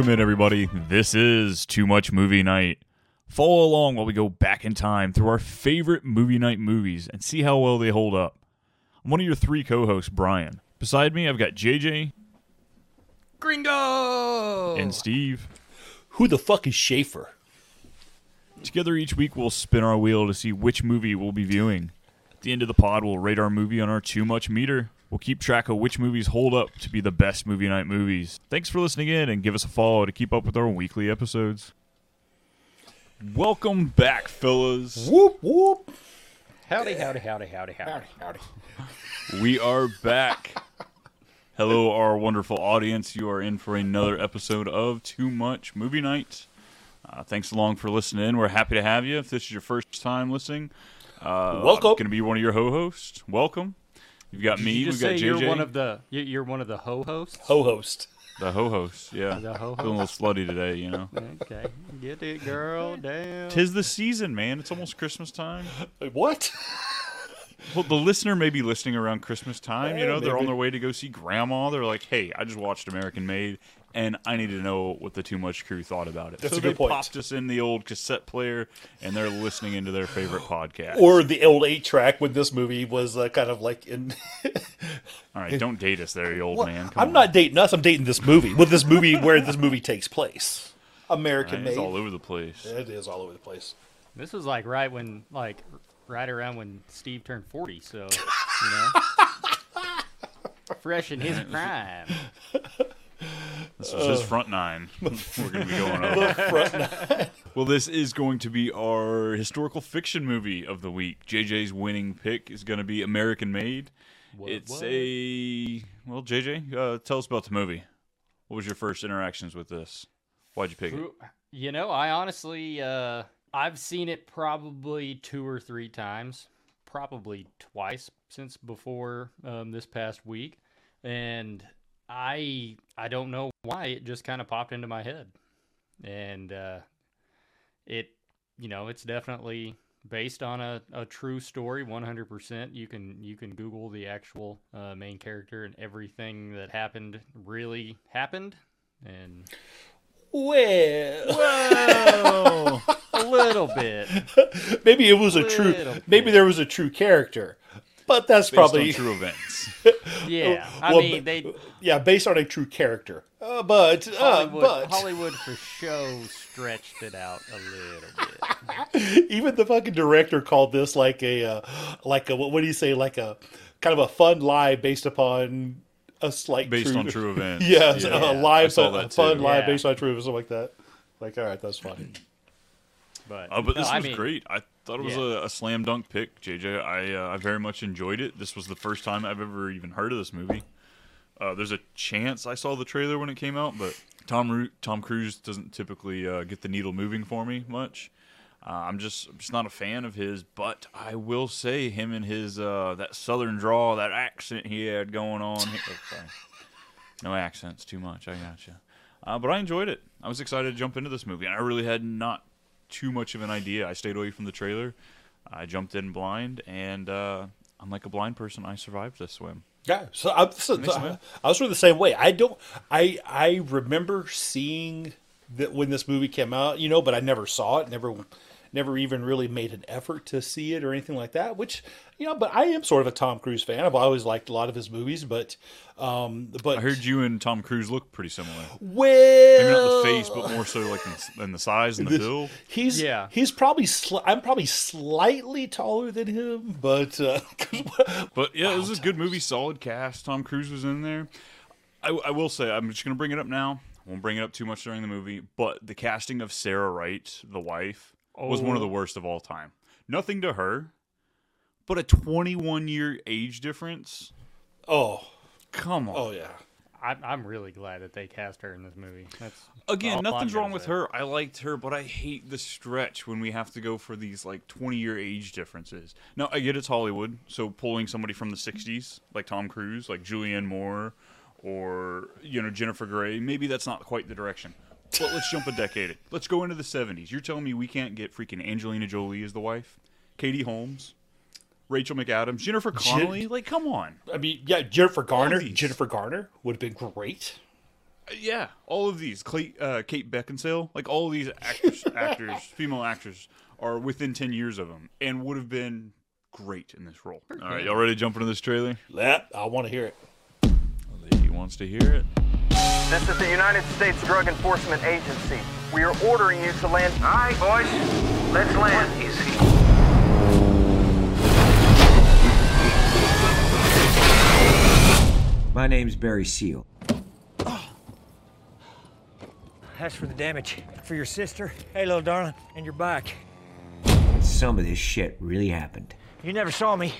Welcome in, everybody. This is Too Much Movie Night. Follow along while we go back in time through our favorite movie night movies and see how well they hold up. I'm one of your three co hosts, Brian. Beside me, I've got JJ Gringo! and Steve. Who the fuck is Schaefer? Together each week, we'll spin our wheel to see which movie we'll be viewing. At the end of the pod, we'll rate our movie on our Too Much meter. We'll keep track of which movies hold up to be the best movie night movies. Thanks for listening in and give us a follow to keep up with our weekly episodes. Welcome back, fellas. Whoop whoop. Howdy, howdy, howdy, howdy, howdy. Howdy, howdy. We are back. Hello, our wonderful audience. You are in for another episode of Too Much Movie Night. Uh, thanks along for listening in. We're happy to have you. If this is your first time listening, uh, Welcome. I'm going to be one of your ho-hosts. Welcome. You've got me. You just We've got say JJ. you're one of the you- you're one of the ho hosts. Ho host. the ho-host. Yeah, The ho-host. feeling a little slutty today. You know, Okay, get it, girl. Damn. tis the season, man. It's almost Christmas time. What? Well, the listener may be listening around Christmas time. You Yeah, know, they're on their way to go see Grandma. They're like, "Hey, I just watched American Made, and I need to know what the Too Much Crew thought about it." That's so a good they point. popped us in the old cassette player, and they're listening into their favorite podcast. Or the old eight track when this movie was uh, kind of like in. All right, don't date us there, you old Well, man. Come I'm on. not dating us. I'm dating this movie. With this movie where this movie takes place. American Right, made. It's all over the place. It is all over the place. This was like right when like right around when Steve turned forty. So you know, fresh in his prime. This was his front nine. We're going to be going over. Well, this is going to be our historical fiction movie of the week. JJ's winning pick is going to be American Made. it's what? a well, JJ, uh, tell us about the movie. What was your first interactions with this? Why'd you pick it? You know, I honestly, uh, I've seen it probably two or three times, probably twice since before um, this past week, and I I don't know why it just kind of popped into my head, and uh, it you know it's definitely based on a, a true story 100% you can you can google the actual uh, main character and everything that happened really happened and Well, Whoa, a little bit. maybe it was a true. Little Maybe there was a true character, but that's Based probably on true events. Yeah, I Well, mean they yeah, based on a true character. Uh, but uh, but Hollywood for show stretched it out a little bit. even the fucking director called this like a uh, like a what, what do you say like a kind of a fun lie based upon a slight Based true, on true events. yeah, Yeah. a I live a fun too. lie Yeah. based on true something like that. Like all right, that's funny. But, Oh, but no, this I was mean, great. I thought it was yeah. a, a slam dunk pick, JJ. I uh, I very much enjoyed it. This was the first time I've ever even heard of this movie. Uh, there's a chance I saw the trailer when it came out, but Tom Ru- Tom Cruise doesn't typically uh, get the needle moving for me much. Uh, I'm just I'm just not a fan of his, but I will say him and his uh, that southern drawl, that accent he had going on. He- oh. No accents, too much. I gotcha. Uh, but I enjoyed it. I was excited to jump into this movie, and I really had not too much of an idea. I stayed away from the trailer. I jumped in blind, and uh, unlike a blind person, I survived this swim. Yeah, so, I, so, so sense. I was really the same way. I don't. I I remember seeing that when this movie came out, you know, but I never saw it. Never, never even really made an effort to see it or anything like that. Which you know, but I am sort of a Tom Cruise fan. I've always liked a lot of his movies, but um, but I heard you and Tom Cruise look pretty similar. well, Maybe not the face, but more so like in, in the size and the build. He's Yeah. He's probably sli- I'm probably slightly taller than him, but uh, But yeah, it was a good movie, solid cast. Tom Cruise was in there. I, I will say, I'm just going to bring it up now. Won't bring it up too much during the movie, but the casting of Sarah Wright, the wife, was one of the oh. worst of all time. Nothing to her, but a 21 year age difference. oh Come on. oh yeah. I'm, I'm really glad that they cast her in this movie. That's Again, nothing's wrong with say. her. I liked her, but I hate the stretch when we have to go for these like 20 year age differences. Now, I get it's Hollywood, so pulling somebody from the 60s, like Tom Cruise, like Julianne Moore, or, you know, Jennifer Grey, maybe that's not quite the direction. But let's jump a decade. Let's go into the 70s. You're telling me we can't get freaking Angelina Jolie as the wife? Katie Holmes? Rachel McAdams? Jennifer Connelly? like, come on. I mean, yeah, Jennifer Garner. Jennifer Garner would have been great. Yeah, all of these, Clay, uh, Kate Beckinsale, like all of these actors, actors, female actors, are within ten years of him and would have been great in this role. All right, y'all ready to jump into this trailer? That I want to hear it. He wants to hear it. This is the United States Drug Enforcement Agency. We are ordering you to land. All right, boys, let's land. Is he? My name's Barry Seal. Oh. That's for the damage. For your sister, hey, little darling, and your back. Some of this shit really happened. You never saw me.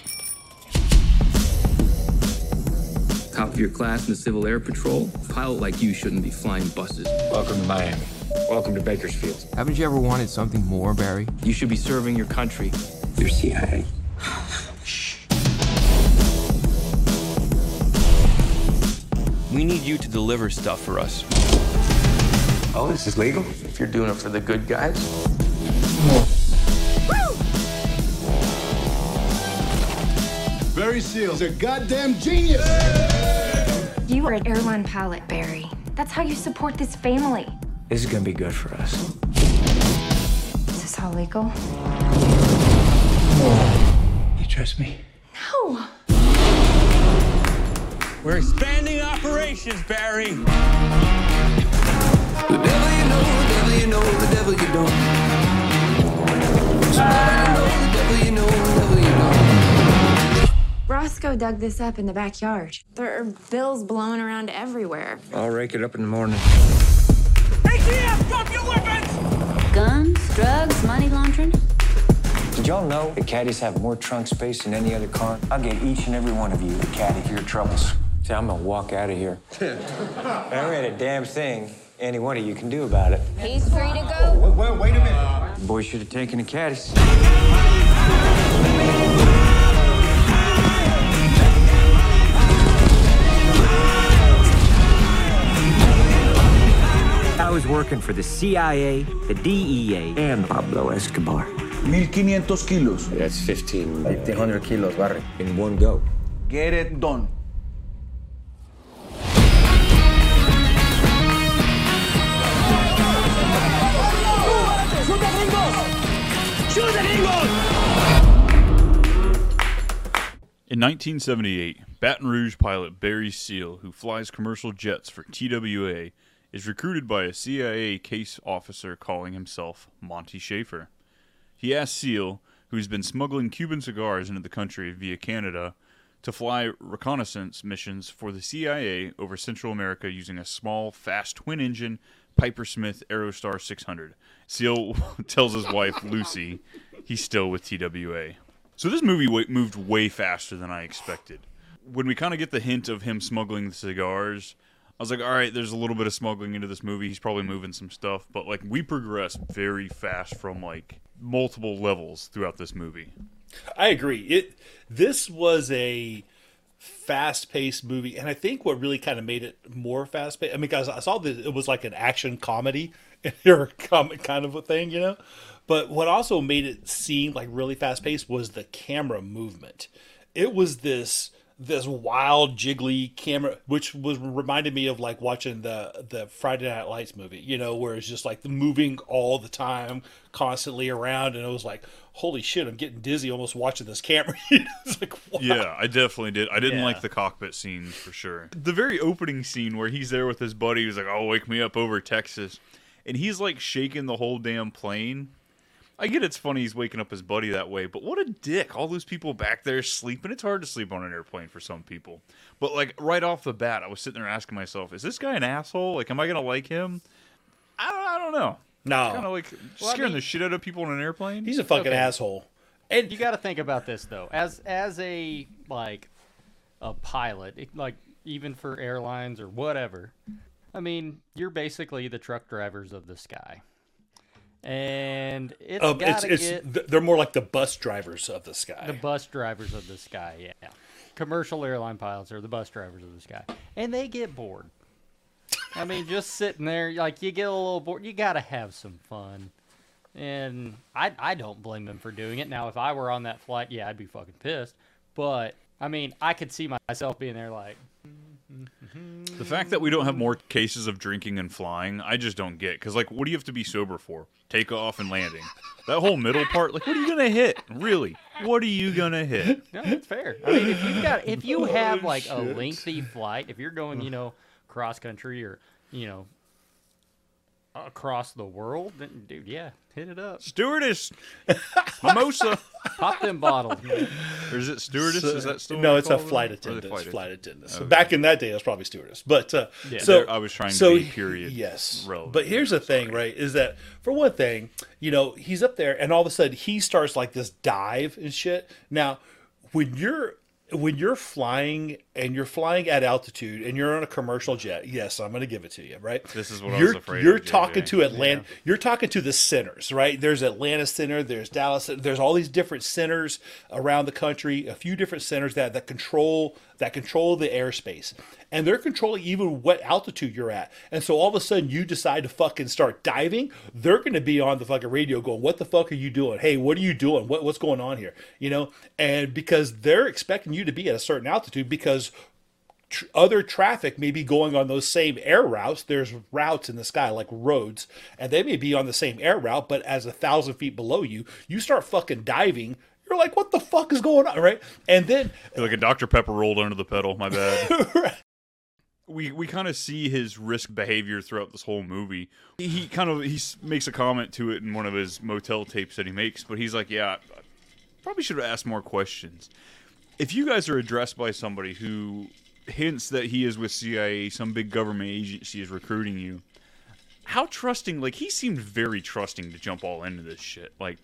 Your class in the Civil Air Patrol. A pilot like you shouldn't be flying buses. Welcome to Miami. Welcome to Bakersfield. Haven't you ever wanted something more, Barry? You should be serving your country. You're CIA. We need you to deliver stuff for us. Oh, this is legal? If you're doing it for the good guys. Barry Seals, a goddamn genius. You are an airline pilot, Barry. That's how you support this family. This is gonna be good for us. Is this all legal? You trust me? No. We're expanding operations, Barry. The devil you know, the devil you know, the devil you don't. Somebody know, the devil you know, the devil you don't. Roscoe dug this up in the backyard. There are bills blowing around everywhere. I'll rake it up in the morning. ATF, drop your weapons! Guns, drugs, money laundering. Did y'all know that caddies have more trunk space than any other car? I'll get each and every one of you a caddy for your troubles. See, I'm gonna walk out of here. there ain't a damn thing any one of you can do about it. He's free to go. Wait, wait, wait a minute. The boy should have taken the caddies. I was working for the CIA, the DEA, and Pablo Escobar 1500 kilos. That's 15. 1,500 kilos, Barry, in one go. Get it done. In 1978, Baton Rouge pilot Barry Seal, who flies commercial jets for TWA, is recruited by a CIA case officer calling himself Monty Schaefer. He asks Seal, who's been smuggling Cuban cigars into the country via Canada, to fly reconnaissance missions for the CIA over Central America using a small, fast twin engine Piper Smith Aerostar 600. Seal tells his wife, Lucy, he's still with TWA. So this movie moved way faster than I expected. When we kind of get the hint of him smuggling the cigars, I was like, all right, there's a little bit of smuggling into this movie. He's probably moving some stuff, but like we progress very fast from like multiple levels throughout this movie. I agree. It this was a fast-paced movie, and I think what really kind of made it more fast-paced. I mean, guys, I saw that it was like an action comedy or comic kind of a thing, you know. But what also made it seem like really fast-paced was the camera movement. It was this this wild jiggly camera which was reminded me of like watching the the Friday Night Lights movie, you know, where it's just like moving all the time, constantly around and it was like, holy shit, I'm getting dizzy almost watching this camera. it's like wow. Yeah, I definitely did. I didn't Yeah. like the cockpit scenes for sure. The very opening scene where he's there with his buddy, he's like, "Oh, wake me up over Texas," and he's like shaking the whole damn plane. I get it's funny he's waking up his buddy that way, but what a dick! All those people back there sleeping. It's hard to sleep on an airplane for some people. But like right off the bat, I was sitting there asking myself, "Is this guy an asshole? Like, am I gonna like him?" I don't. I don't know. No. Kind of like Well, I scaring mean- the shit out of people on an airplane. He's a fucking Okay. asshole. And You got to think about this though, as as a like a pilot, it- like even for airlines or whatever. I mean, you're basically the truck drivers of the sky, and it's um, it's gotta it's get th- they're more like the bus drivers of the sky. the bus drivers of the sky. Yeah, commercial airline pilots are the bus drivers of the sky, and they get bored. I mean, just sitting there, like you get a little bored. You got to have some fun. And I I don't blame them for doing it. Now, if I were on that flight, yeah, I'd be fucking pissed. But I mean, I could see myself being there, like, The fact that we don't have more cases of drinking and flying, I just don't get. Because, like, what do you have to be sober for? Takeoff and landing. That whole middle part, like, what are you gonna hit? Really? What are you gonna hit? No, that's fair. I mean, if you've got if you have like a lengthy flight, if you're going, you know, cross country or you know across the world, then dude, yeah, hit it up. Stewardess, mimosa, pop them bottles. Man. Or is it stewardess? So- is that still? no? It's a flight attendant. the Flight, flight attendant. Okay. Back in that day, it was probably stewardess. But uh, Yeah. so I was trying to so be period Yes, relevant. but here's the thing, right? Is that for one thing, you know, he's up there, and all of a sudden he starts like this dive and shit. Now, when you're when you're flying and you're flying at altitude and you're on a commercial jet, yes, I'm going to give it to you, right? This is what I you're, was afraid You're of, talking JJ. to Atlanta. You're talking to the centers, right? There's Atlanta Center. There's Dallas. There's all these different centers around the country. A few different centers that that control that control the airspace, and they're controlling even what altitude you're at. And so all of a sudden you decide to fucking start diving. They're going to be on the fucking radio going, "What the fuck are you doing? Hey, what are you doing? What what's going on here?" You know, and because they're expecting you to be at a certain altitude because tr- other traffic may be going on those same air routes. There's routes in the sky like roads, and they may be on the same air route, but as a thousand feet below you, you start fucking diving. You're like, what the fuck is going on, right? And then like a Dr Pepper rolled under the pedal. My bad. We we kind of see his risk behavior throughout this whole movie. He, he kind of he makes a comment to it in one of his motel tapes that he makes, but he's like, "Yeah, I probably should have asked more questions." If you guys are addressed by somebody who hints that he is with CIA, some big government agency is recruiting you, how trusting? Like he seemed very trusting to jump all into this shit. Like,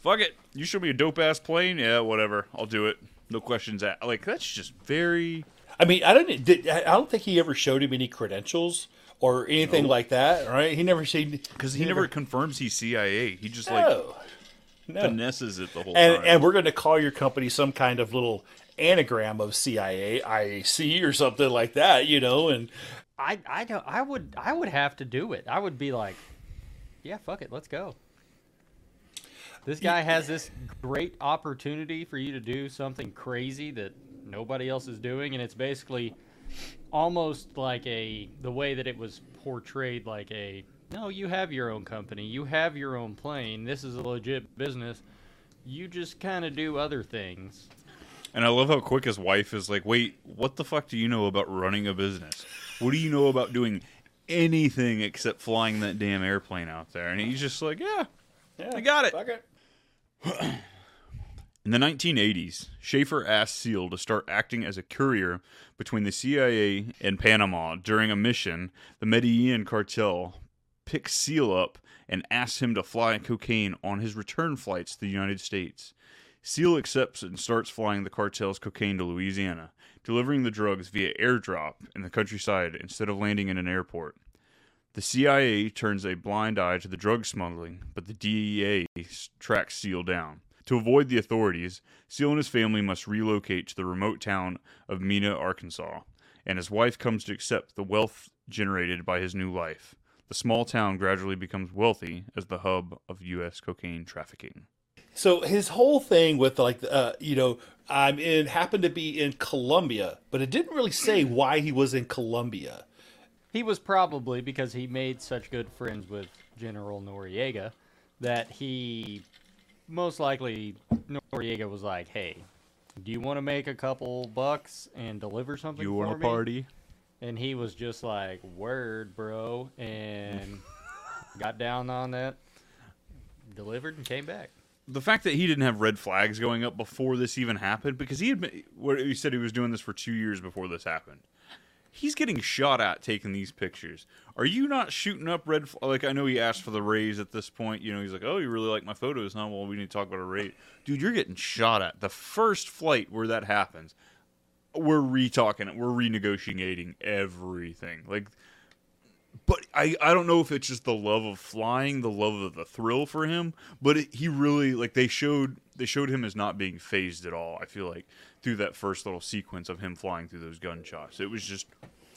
fuck it, you show me a dope ass plane, yeah, whatever, I'll do it. No questions asked. Like that's just very. I mean, I don't. Did, I don't think he ever showed him any credentials or anything No. like that, right? He never seen Because he never confirms he's CIA. He just No. like No. finesses it the whole and time. and we're going to call your company some kind of little anagram of CIA, IAC, or something like that, you know. And I I don't I would I would have to do it. I would be like, yeah, fuck it, let's go. This guy has this great opportunity for you to do something crazy that nobody else is doing, and it's basically almost like a the way that it was portrayed like a no, you have your own company, you have your own plane, this is a legit business. You just kind of do other things. And I love how quick his wife is like, "Wait, what the fuck do you know about running a business? What do you know about doing anything except flying that damn airplane out there?" And he's just like, "Yeah, yeah, I got it." Fuck it. In the 1980s, Schaefer asked Seal to start acting as a courier between the CIA and Panama during a mission. The Medellin cartel picks Seal up and asks him to fly cocaine on his return flights to the United States. Seal accepts and starts flying the cartel's cocaine to Louisiana, delivering the drugs via airdrop in the countryside instead of landing in an airport. The CIA turns a blind eye to the drug smuggling, but the DEA tracks Seal down. To avoid the authorities, Seal and his family must relocate to the remote town of Mena, Arkansas, and his wife comes to accept the wealth generated by his new life. The small town gradually becomes wealthy as the hub of U.S. cocaine trafficking. So his whole thing with like, uh, you know, I'm in happened to be in Colombia, but it didn't really say why he was in Colombia. He was probably because he made such good friends with General Noriega that he most likely Noriega was like, "Hey, do you want to make a couple bucks and deliver something You for want a party? And he was just like, "Word, bro," and got down on that, delivered, and came back. the fact that he didn't have red flags going up before this even happened, because he had been, he said he was doing this for two years before this happened. He's getting shot at taking these pictures. Are you not shooting up red? Fl- like I know he asked for the raise at this point. You know he's like, oh, you really like my photos? Now, well, we need to talk about a raise, dude. You're getting shot at. The first flight where that happens, we're re-talking it. We're renegotiating everything. Like but I, I don't know if it's just the love of flying, the love of the thrill for him, but it, he really like they showed they showed him as not being phased at all. I feel like through that first little sequence of him flying through those gunshots, it was just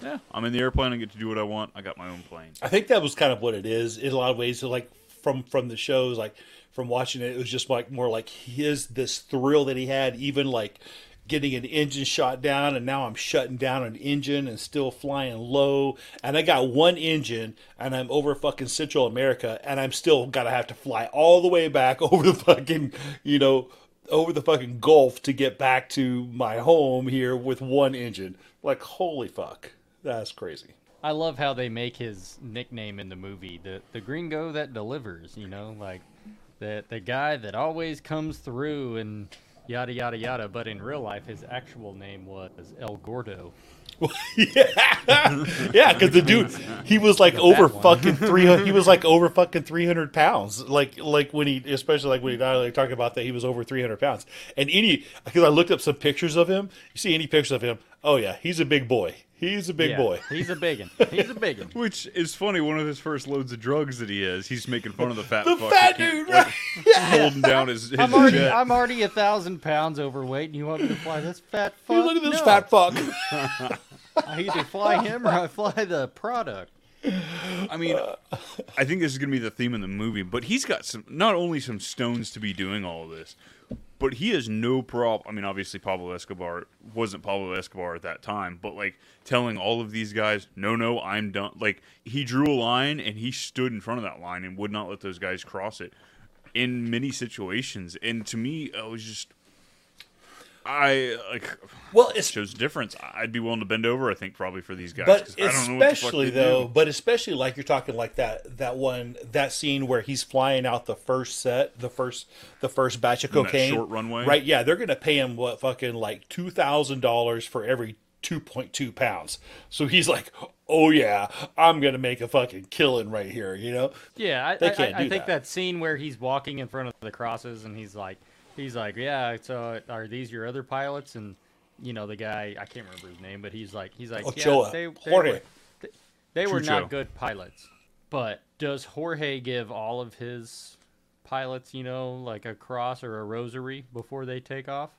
yeah, I'm in the airplane, I get to do what I want. I got my own plane. I think that was kind of what it is in a lot of ways. So like from from the shows, like from watching it, it was just like more like his this thrill that he had, even like getting an engine shot down, and now I'm shutting down an engine and still flying low. And I got one engine, and I'm over fucking Central America, and I'm still gotta have to fly all the way back over the fucking, you know, over the fucking Gulf to get back to my home here with one engine. Like, holy fuck, that's crazy. I love how they make his nickname in the movie the the gringo that delivers. You know, like the the guy that always comes through and yada yada yada. But in real life, his actual name was El Gordo. yeah, because the dude, he was like over fucking three hundred. He was like over fucking three hundred pounds. Like like when he, especially like when he died, like talking about that, he was over three hundred pounds. And any because I looked up some pictures of him. You see any pictures of him? Oh yeah, he's a big boy. He's a big Yeah, boy. He's a big one. He's a big one. Which is funny. One of his first loads of drugs that he is, he's making fun of the fat The fuck fat that can't- dude, like, right? holding down his, his I'm already jet. I'm already a thousand pounds overweight, and you want me to fly this fat fuck? look at this No. fat fuck. I either fly him or I fly the product. I mean, I think this is gonna be the theme in the movie. But he's got some, not only some stones to be doing all of this, but he has no problem. I mean, obviously Pablo Escobar wasn't Pablo Escobar at that time, but like telling all of these guys, "No, no, I'm done." Like he drew a line and he stood in front of that line and would not let those guys cross it in many situations. And to me, it was just. I like well. It shows a difference. I'd be willing to bend over. I think probably for these guys. But 'cause I don't know what the especially though, do. but especially like you're talking like that that one that scene where he's flying out the first set, the first the first batch of cocaine, short runway? right? Yeah, they're gonna pay him what fucking like two thousand dollars for every two point two pounds. So he's like, oh yeah, I'm gonna make a fucking killing right here, you know? Yeah, I, They I- can't I, I do think that. that. scene where he's walking in front of the crosses and he's like, he's like, yeah. So are these your other pilots? And you know the guy, I can't remember his name, but he's like, he's like, Ochoa. yeah, they, they Jorge. were, they, they were not good pilots. But does Jorge give all of his pilots, you know, like a cross or a rosary before they take off?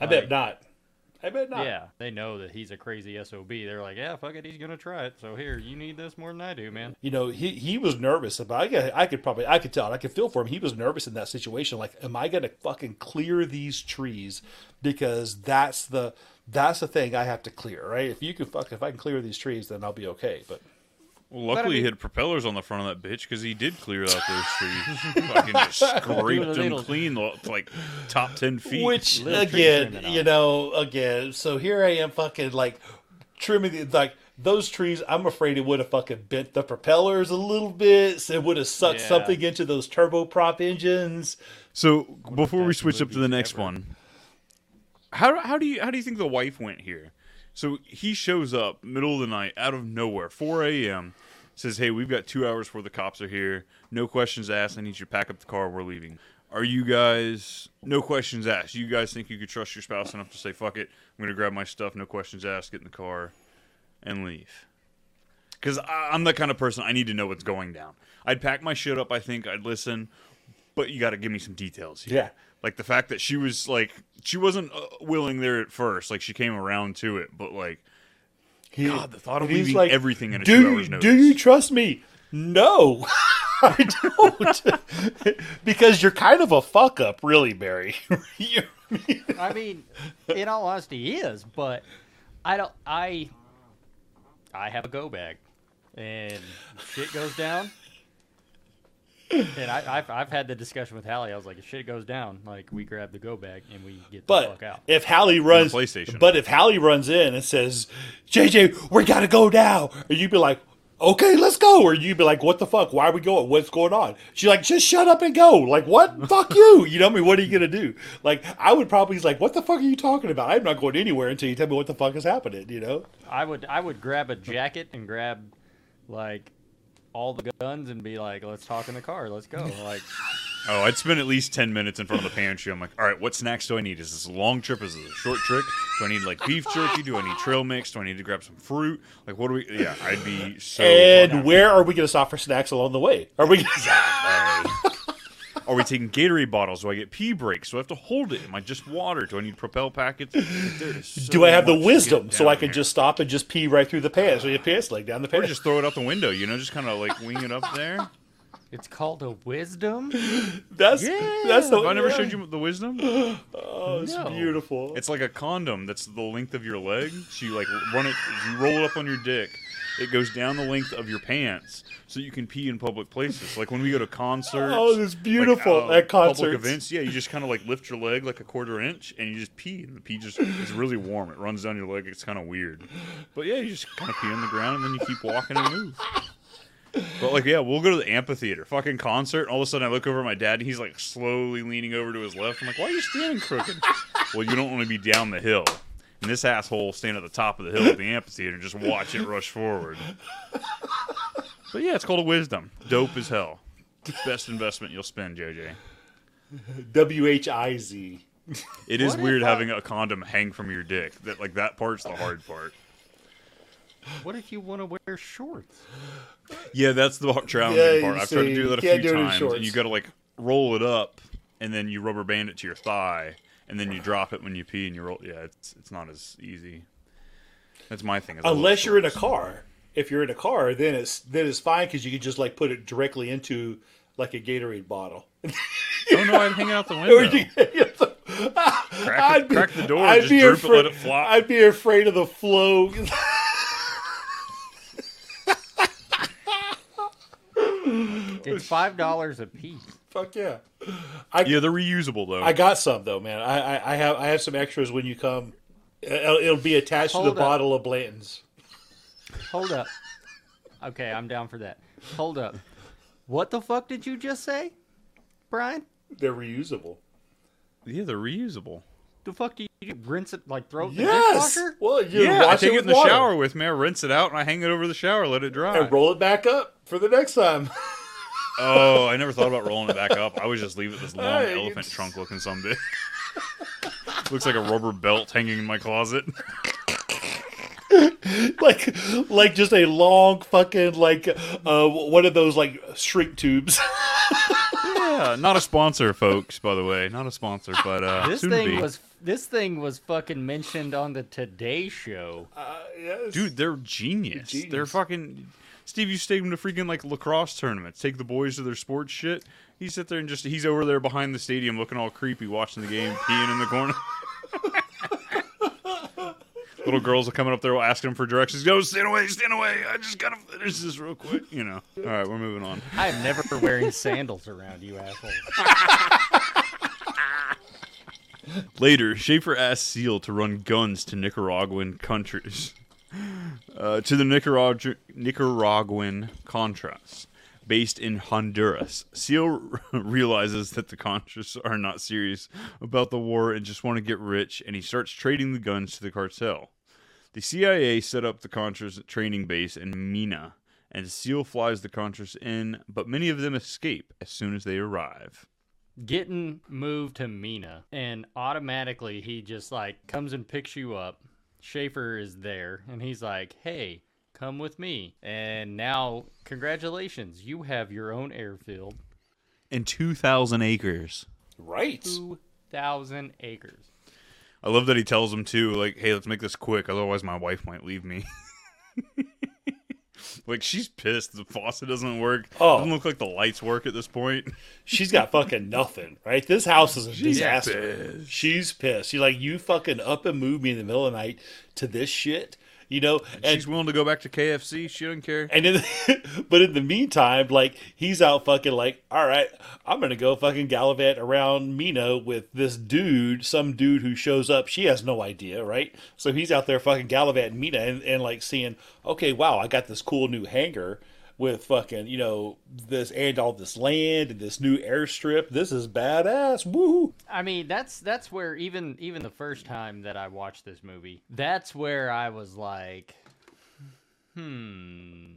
I bet not. I bet not. Yeah, they know that he's a crazy sob. They're like, yeah, fuck it, he's gonna try it. So here, you need this more than I do, man. you know, he he was nervous about. I could, I could probably I could tell. I could feel for him. He was nervous in that situation. Like, am I going to fucking clear these trees? Because that's the that's the thing I have to clear, right? If you can fuck, if I can clear these trees, then I'll be okay. But Well, But I luckily he had propellers on the front of that bitch because he did clear out those trees. Fucking just scraped them clean, like top ten feet. which Little again, you know, again, so here I am, fucking like trimming the like. Those trees, I'm afraid it would have fucking bent the propellers a little bit. So it would have sucked Yeah. something into those turboprop engines. So before we switch up to the next ever. one, how how do you how do you think the wife went here? So he shows up middle of the night, out of nowhere, 4 a.m. Says, "Hey, we've got two hours before the cops are here. No questions asked. I need you to pack up the car. We're leaving." Are you guys no questions asked? You guys think you could trust your spouse enough to say, "Fuck it, I'm gonna grab my stuff, no questions asked, get in the car, and leave"? Because I'm the kind of person I need to know what's going down. I'd pack my shit up. I think I'd listen, but you got to give me some details. Here. Yeah. Like the fact that she was like she wasn't uh, willing there at first. Like she came around to it, but like he, God, the thought of And he's leaving everything in a do two you, hours notice. Do you trust me? No, I don't. because you're kind of a fuck up, really, Barry. You- I mean, in all honesty, he is, but I don't. I I have a go bag, and shit goes down. And I, I've, I've had the discussion with Hallie. I was like, if shit goes down, like we grab the go bag and we get the but fuck out. if Hallie runs, PlayStation. but if Hallie runs in and says, "JJ, we gotta go now," and you'd be like. Okay, let's go. Or you'd be like, "What the fuck? Why are we going? What's going on?" She's like, "Just shut up and go." Like, what? fuck you. You know what I mean? What are you gonna do? Like, I would probably be like, "What the fuck are you talking about? I'm not going anywhere until you tell me what the fuck is happening." You know? I would I would grab a jacket and grab like all the guns and be like, let's talk in the car. Let's go. Like, Oh, I'd spend at least ten minutes in front of the pantry. I'm like, all right, what snacks do I need? Is this a long trip? Is this a short trip? Do I need like beef jerky? Do I need trail mix? Do I need to grab some fruit? Like, what do we? Yeah, I'd be so. and where are we going to stop for snacks along the way? Are we? Are we taking Gatorade bottles? Do I get pee breaks? Do I have to hold it? Am I just water? Do I need Propel packets? So Do I have the wisdom so I can here. just stop and just pee right through the pants or your pants leg down the pants? or just throw it out the window? You know, just kind of like wing it up there. It's called a wisdom. That's Yeah. that's the. Have I never yeah. showed you the wisdom? Oh, it's No. beautiful. It's like a condom that's the length of your leg. So you like run it, you roll it up on your dick. It goes down the length of your pants, so you can pee in public places. Like when we go to concerts. Oh, that's like, beautiful. uh, At concerts. Public concerts. events, yeah, you just kind of like lift your leg like a quarter inch, and you just pee, and the pee just it's really warm. It runs down your leg. It's kind of weird, but yeah, you just kind of pee on the ground, and then you keep walking and move. But like, yeah, we'll go to the amphitheater, fucking concert. And all of a sudden, I look over at my dad, and he's like slowly leaning over to his left. I'm like, why are you standing crooked? well, you don't want to be down the hill. And this asshole stand at the top of the hill at the amphitheater and just watch it rush forward. But yeah, it's called a wisdom. Dope as hell. Best investment you'll spend, JJ. W H I Z. It is What weird having a condom hang from your dick. That like that part's the hard part. What if you want to wear shorts? Yeah, that's the challenging Yeah, part. I've tried to do that a few do it in times, and you got to like roll it up, and then you rubber band it to your thigh, and then you drop it when you pee, and you roll. Yeah, it's it's not as easy. That's my thing. is I love Unless you're in a car. If you're in a car, then it's then it's fine because you can just like put it directly into like a Gatorade bottle. Oh no, I'd hang out the window. Crack, I'd be- crack the door, I'd just be droop it, afraid- let it flop. I'd be afraid of the flow. It's five dollars a piece. Fuck yeah. I, yeah, they're reusable though. I got some though, man. I, I, I have I have some extras when you come. It'll, it'll be attached to the up. bottle of Blanton's. Hold up. Okay, I'm down for that. Hold up. What the fuck did you just say, Brian? They're reusable. yeah, they're reusable. The fuck do you do? rinse it like throw it in the dishwasher? Well, you yeah, I take it, with in the water shower with me. I rinse it out and I hang it over the shower, let it dry. and roll it back up for the next time. Oh, I never thought about rolling it back up. I would just leave it this long Hey, elephant it's- trunk looking someday. Looks like a rubber belt hanging in my closet. like like just a long fucking like uh one of those like shrink tubes. Yeah, not a sponsor, folks. By the way, not a sponsor, but uh, This soon to thing be. was this thing was fucking mentioned on the Today Show. yes. Dude, they're genius. They're fucking. Steve used to take them to freaking like lacrosse tournaments. Take the boys to their sports shit. He sit there and just he's over there behind the stadium looking all creepy, watching the game, peeing in the corner. Little girls are coming up there asking him for directions. Go, stand away, stand away. I just gotta finish this real quick. You know. All right, we're moving on. I am never wearing sandals around you, asshole. Later, Schaefer asked Seal to run guns to Nicaraguan countries, uh, to the Nicarag- Nicaraguan Contras, based in Honduras. Seal realizes that the Contras are not serious about the war and just want to get rich, and he starts trading the guns to the cartel. The CIA set up the Contras training base in Mena, and Seal flies the Contras in, but many of them escape as soon as they arrive. Getting moved to Mena, and automatically he just like comes and picks you up. Schaefer is there, and he's like, "Hey, come with me." And now, congratulations, you have your own airfield, And 2,000 acres. right. two thousand acres. I love that he tells them too, like, "Hey, let's make this quick, otherwise my wife might leave me." like she's pissed. The faucet doesn't work. Oh. doesn't look like the lights work at this point. She's got fucking nothing, right? This house is a She's disaster. pissed. She's pissed. She's like, you fucking up and move me in the middle of the night to this shit, you know? And she's willing to go back to KFC. She doesn't care. And in but in the meantime, like he's out fucking like, all right, I'm gonna go fucking gallivant around Mena with this dude, some dude who shows up. She has no idea, right? So he's out there fucking gallivanting Mena and, and like seeing, okay, wow, I got this cool new hangar with fucking, you know, this and all this land and this new airstrip. This is badass. Woo! I mean, that's that's where even even the first time that I watched this movie, that's where I was like, hmm,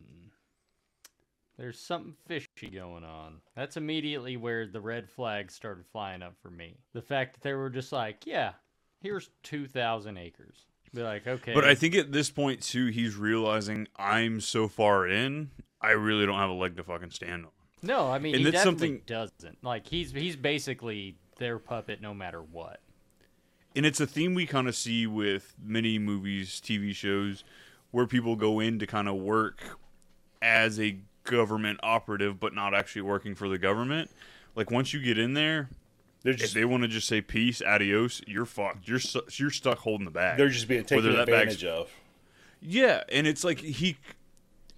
there's something fishy going on. That's immediately where the red flags started flying up for me. The fact that they were just like, yeah, here's two thousand acres. Be like, okay, But I think at this point too, he's realizing I'm so far in, I really don't have a leg to fucking stand on. no, I mean, and he that's definitely something- doesn't. Like he's he's basically their puppet no matter what. and it's a theme we kind of see with many movies, TV shows, where people go in to kind of work as a government operative, but not actually working for the government. Like once you get in there, They're if they want to just say peace, adios, you're fucked. You're su- you're stuck holding the bag. they're just being taken Whether that bag's- advantage of. Yeah, and it's like he,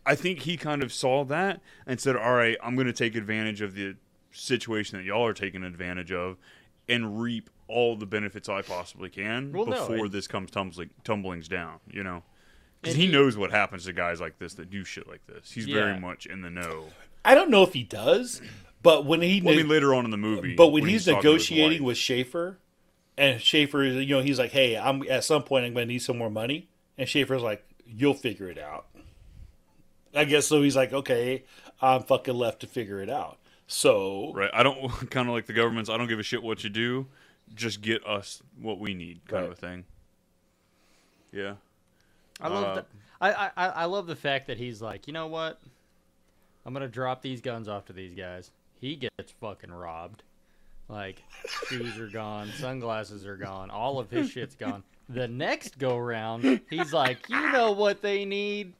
I think he kind of saw that and said, "All right, I'm going to take advantage of the situation that y'all are taking advantage of, and reap all the benefits I possibly can Well, no, before and- this comes tumbling tumblings down." You know, because he he- knows what happens to guys like this that do shit like this. He's Yeah. very much in the know. I don't know if he does, but when he Well, I mean, later on in the movie, but when, he's, talking to his negotiating wife- with Schaefer, and Schaefer, is you know, he's like, "Hey, I'm at some point I'm going to need some more money," and Schaefer's like, "You'll figure it out." I guess so. He's like, "Okay, I'm fucking left to figure it out." So Right. I don't kind of like the government's. I don't give a shit what you do. Just get us what we need, kind of a thing. Yeah. I love Uh, that. I, I I I love the fact that he's like, you know what? I'm gonna drop these guns off to these guys. He gets fucking robbed. Like shoes are gone, sunglasses are gone, all of his shit's gone. The next go round, he's like, you know what they need?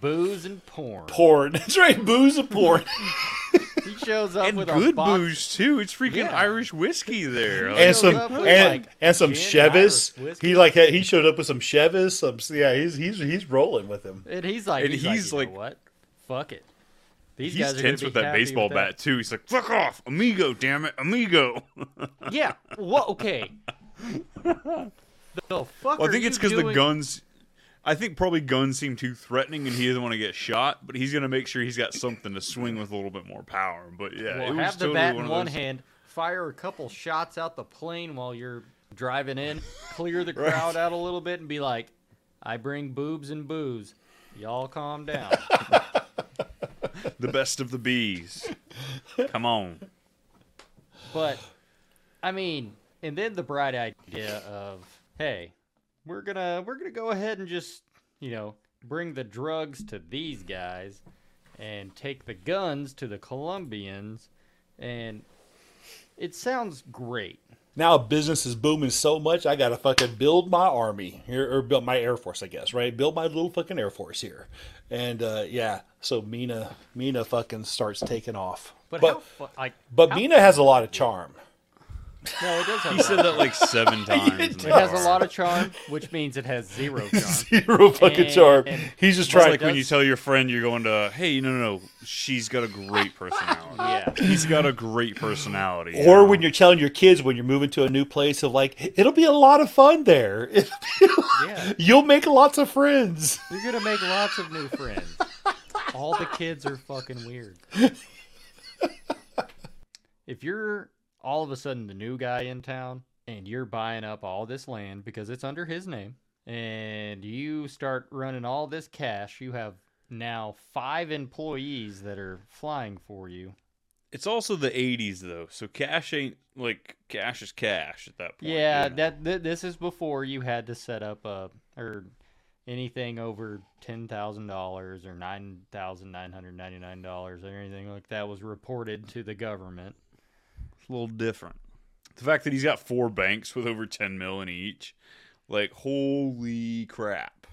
Booze and porn. porn. That's right, booze and porn, He shows up and with a good box. booze too. It's freaking Yeah. Irish whiskey there. Like, and some and, like, and some gin and Chevys. He like had, he showed up with some Chevys. Some yeah, he's he's he's rolling with him. And he's like, And he's, he's like, like- you know what? Fuck it. These he's guys are tense with that baseball with that. bat too. He's like, "Fuck off, amigo! Damn it, amigo!" Yeah. What? Okay. the fuck? Well, I are think it's you because the guns. I think probably guns seem too threatening, and he doesn't want to get shot. But he's gonna make sure he's got something to swing with a little bit more power. But yeah, Well, have the totally bat one in one those- hand, fire a couple shots out the plane while you're driving in, clear the Right. crowd out a little bit, and be like, "I bring boobs and booze. Y'all calm down." the best of the bees. Come on. But I mean, and then the bright idea of, hey, we're gonna we're gonna go ahead and just you know bring the drugs to these guys and take the guns to the Colombians, and it sounds great. Now business is booming so much, I gotta fucking build my army here, or build my air force, I guess, right? Build my little fucking air force here, and uh, yeah, so Mena, Mena fucking starts taking off. But, but how fu- like but Mena has a lot of charm. No, it does. Have He said that like seven times. in It has a lot of charm, which means it has zero charm. Zero fucking charm. And- He's just trying. like when you tell your friend you're going to, hey, no, no, no, she's got a great personality. Yeah. He's got a great personality. or know? when you're telling your kids when you're moving to a new place of like, it'll be a lot of fun there. Yeah. You'll make lots of friends. You're gonna make lots of new friends. All the kids are fucking weird. If you're all of a sudden the new guy in town and you're buying up all this land because it's under his name and you start running all this cash, you have now five employees that are flying for you. It's also the 80s, though, so cash ain't like cash is cash at that point. Yeah, you know? that th- this is before you had to set up a or anything over ten thousand dollars or nine thousand nine hundred ninety nine dollars or anything like that was reported to the government. It's a little different. The fact that he's got four banks with over 10 million each, like, holy crap.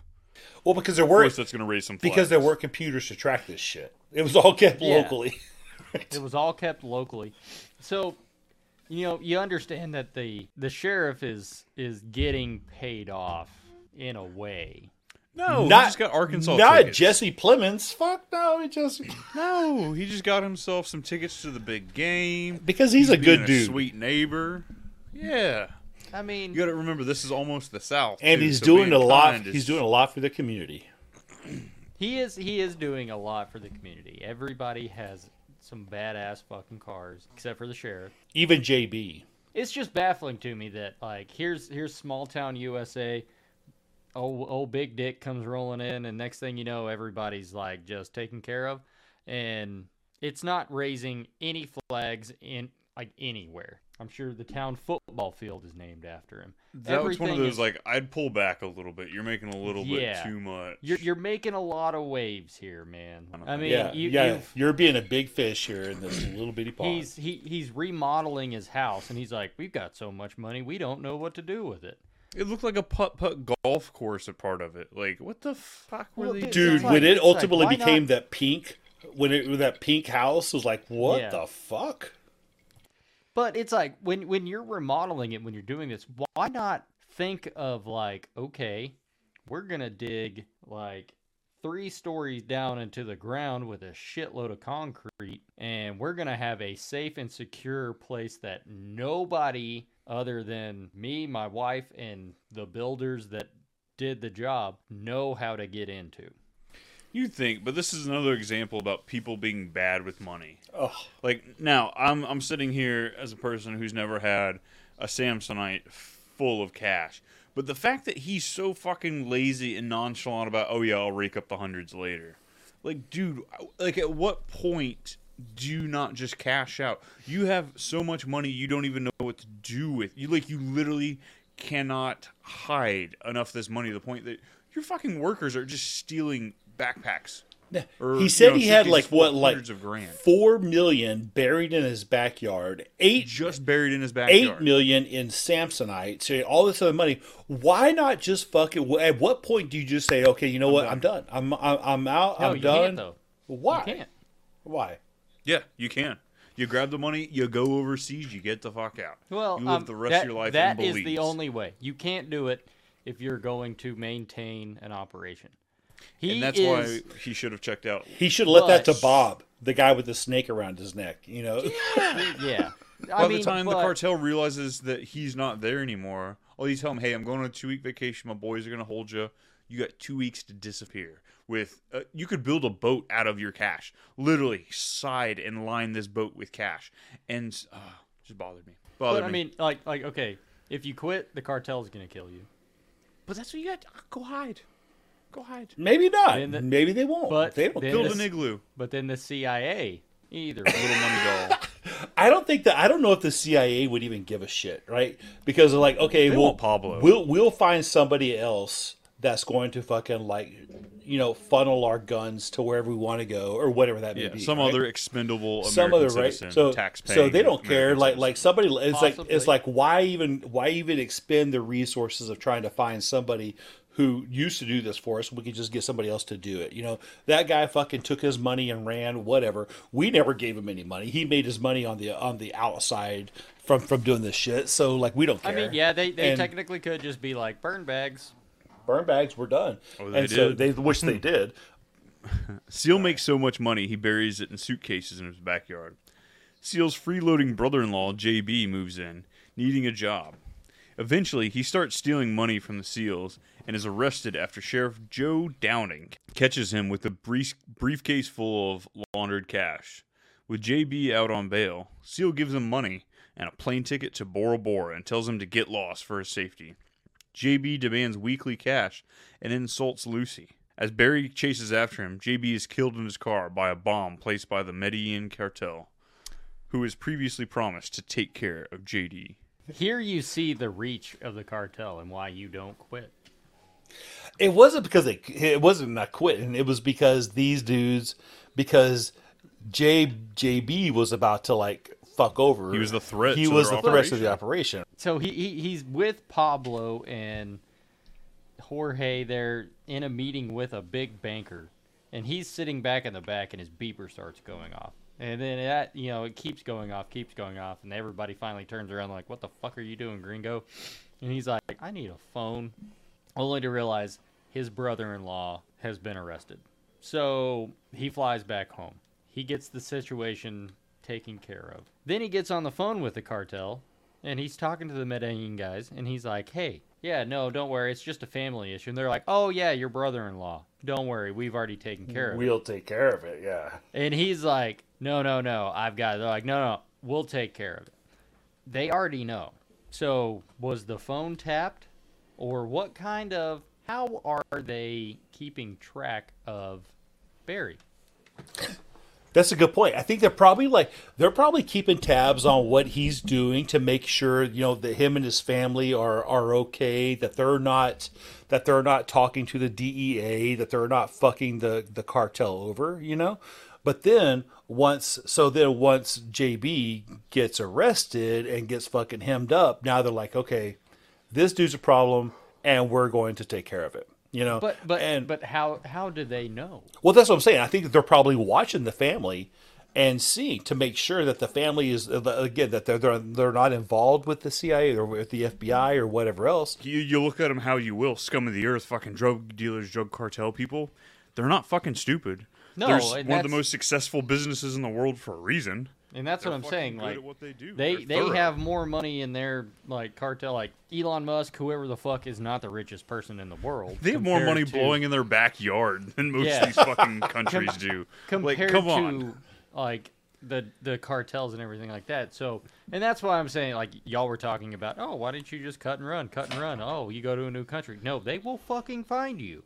Well, because there Of were course, that's going to raise some because there flags. were computers to track this shit. It was all kept Yeah. locally. It was all kept locally, so you know you understand that the the sheriff is is getting paid off in a way. No, not he just got Arkansas Not tickets. Jesse Plemons. Fuck no, he just No, he just got himself some tickets to the big game because he's, a being good dude. sweet neighbor. Yeah, I mean, you got to remember this is almost the South, and too, he's so doing a lot. is- He's doing a lot for the community. He is he is doing a lot for the community. Everybody has some badass fucking cars, except for the sheriff. Even JB. It's just baffling to me that like here's here's small town USA. Old old big dick comes rolling in, and next thing you know, everybody's like just taken care of, and it's not raising any flags in like anywhere. I'm sure the town football field is named after him. That was one of those is- like I'd pull back a little bit. You're making a little Yeah. bit too much. You're you're making a lot of waves here, man. I mean, yeah, you, yeah. you've- You're being a big fish here in this little bitty pond. He's he he's remodeling his house, and he's like, "We've got so much money, we don't know what to do with it." It looked like a putt putt golf course. A part of it. Like what the fuck were Well, they? dude, Dude, like- when it it's like, ultimately became not- that pink, when it that pink house was like, what Yeah. the fuck? But it's like when when you're remodeling it, when you're doing this, why not think of like, okay, we're gonna dig like three stories down into the ground with a shitload of concrete, and we're gonna have a safe and secure place that nobody other than me, my wife, and the builders that did the job know how to get into. You think, but this is another example about people being bad with money. Oh. Like now, I'm I'm sitting here as a person who's never had a Samsonite full of cash. But the fact that he's so fucking lazy and nonchalant about, oh yeah, I'll rake up the hundreds later. Like, dude, like at what point do not just cash out? You have so much money you don't even know what to do with. You like you literally cannot hide enough of this money to the point that your fucking workers are just stealing backpacks. Or, he you said know, he had like what, like hundreds of grand. four million buried in his backyard. Eight just buried in his backyard. million in Samsonite. So all this other money. Why not just fucking? At what point do you just say, okay, you know what, I'm done. I'm I'm, I'm out. No, I'm you done. can't, though. Why? You can't. Why? Yeah, you can. You grab the money, you go overseas, you get the fuck out. Well, you live um, the rest that, of your life that in is the only way. You can't do it if you're going to maintain an operation. He and that's is, why he should have checked out. He should have let that to Bob, the guy with the snake around his neck. You know. yeah. yeah. By I the mean, time the cartel realizes that he's not there anymore, all you tell him, "Hey, I'm going on a two week vacation. My boys are going to hold you. You got two weeks to disappear." With uh, you could build a boat out of your cash, literally side and line this boat with cash, and uh, just bothered me. Bothered But I me. mean, like, like, okay, if you quit, the cartel's gonna kill you. but that's what you got. Go hide. Go hide. Maybe not. The- Maybe they won't. But they don't then Build the- an igloo. But then the CIA either Little money doll. I don't think that I don't know if the CIA would even give a shit, right? Because they're like, okay, They we'll Pablo. we'll we'll find somebody else that's going to fucking like, you know, funnel our guns to wherever we want to go or whatever that may Yeah, be. some right? other expendable American some other right. So so they don't care. American Like citizen. like somebody it's like it's like why even why even expend the resources of trying to find somebody who used to do this for us. We could just get somebody else to do it. You know, that guy fucking took his money and ran. Whatever. We never gave him any money. He made his money on the on the outside from from doing this shit. So like we don't care. I mean, yeah, they, they And technically could just be like burn bags. Burn bags. We're done. Oh, and so they wish they did. Seal makes so much money he buries it in suitcases in his backyard. Seal's freeloading brother-in-law JB moves in, needing a job. Eventually, he starts stealing money from the Seals and is arrested after Sheriff Joe Downing catches him with a brief- briefcase full of laundered cash. With JB out on bail, Seal gives him money and a plane ticket to Bora Bora and tells him to get lost for his safety. JB demands weekly cash and insults Lucy. As Barry chases after him, JB is killed in his car by a bomb placed by the Medellin cartel, who was previously promised to take care of JB. Here you see the reach of the cartel and why you don't quit. It wasn't because they. It wasn't not quitting. It was because these dudes. Because J JB was about to like fuck over. He was the threat He to was their the threat to the operation. So he, he he's with Pablo and Jorge. They're in a meeting with a big banker, and he's sitting back in the back, and his beeper starts going off. And then that you know it keeps going off, keeps going off, and everybody finally turns around like, "What the fuck are you doing, Gringo?" And he's like, "I need a phone," only to realize his brother-in-law has been arrested. So he flies back home. He gets the situation taken care of. Then he gets on the phone with the cartel and he's talking to the Medellin guys and he's like, hey, yeah, no, don't worry. It's just a family issue. And they're like, oh, yeah, your brother in law. Don't worry. We've already taken care of it. We'll take care of it. Yeah. And he's like, no, no, no, I've got it. They're like, no, no, we'll take care of it. They already know. So was the phone tapped? Or what kind of, how are they keeping track of Barry? That's a good point. I think they're probably like they're probably keeping tabs on what he's doing to make sure you know that him and his family are are okay. That they're not that they're not talking to the DEA. That they're not fucking the the cartel over. You know. But then once so then once JB gets arrested and gets fucking hemmed up, now they're like, okay, this dude's a problem, and we're going to take care of it. You know. But but but how how do they know? Well, that's what I'm saying. I think they're probably watching the family and seeing to make sure that the family is uh, again that they're they're, they're not involved with the CIA or with the FBI or whatever else. You, you look at them how you will, scum of the earth, fucking drug dealers, drug cartel people. They're not fucking stupid. No, They're one of the most successful businesses in the world for a reason. And that's They're what I'm saying. Like at what they do. they They're they thorough. have more money in their like cartel. Like Elon Musk, whoever the fuck is not the richest person in the world. They have more money to- blowing in their backyard than most Yeah. of these fucking countries do. Compared like, come to on. like the the cartels and everything like that. So, and that's why I'm saying like y'all were talking about. Oh, why didn't you just cut and run? Cut and run. Oh, you go to a new country. No, they will fucking find you.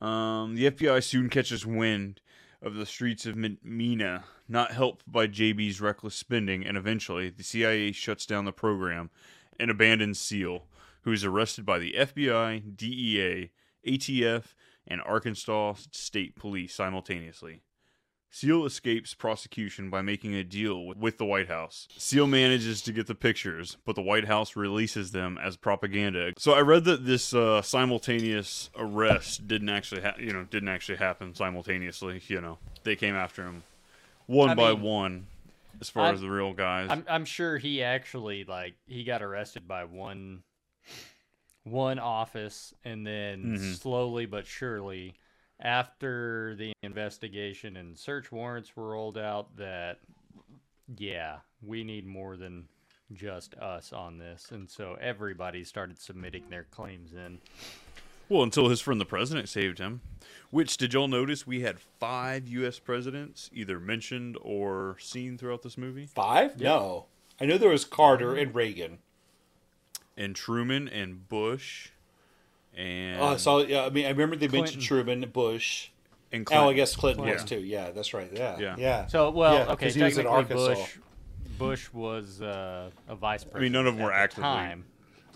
Um, the FBI soon catches wind of the streets of Mena, not helped by JB's reckless spending, and eventually the CIA shuts down the program and abandons Seal, who is arrested by the FBI, DEA, ATF, and Arkansas State Police simultaneously. Seal escapes prosecution by making a deal with, the White House. Seal manages to get the pictures, but the White House releases them as propaganda. So I read that this uh, simultaneous arrest didn't actually, ha- you know, didn't actually happen simultaneously. You know, they came after him one I by mean, one, as far I'm- as the real guys. I'm I'm sure he actually like he got arrested by one one office and then Mhm. slowly but surely after the investigation and search warrants were rolled out that yeah, we need more than just us on this. And so everybody started submitting their claims in. Well, until his friend the president saved him. Which did y'all notice we had five U.S. presidents either mentioned or seen throughout this movie? Five? No, I knew there was Carter and Reagan. And Truman and Bush, and Oh, so yeah, I mean, I remember they mentioned Clinton. Truman, Bush, And Clinton. oh, I guess Clinton was Clinton. too. Yeah, that's right. Yeah, Yeah. yeah. So well, Yeah, okay, 'cause he was in technically Arkansas. Bush Bush was uh, a vice president. I mean, none of them were the actively- time.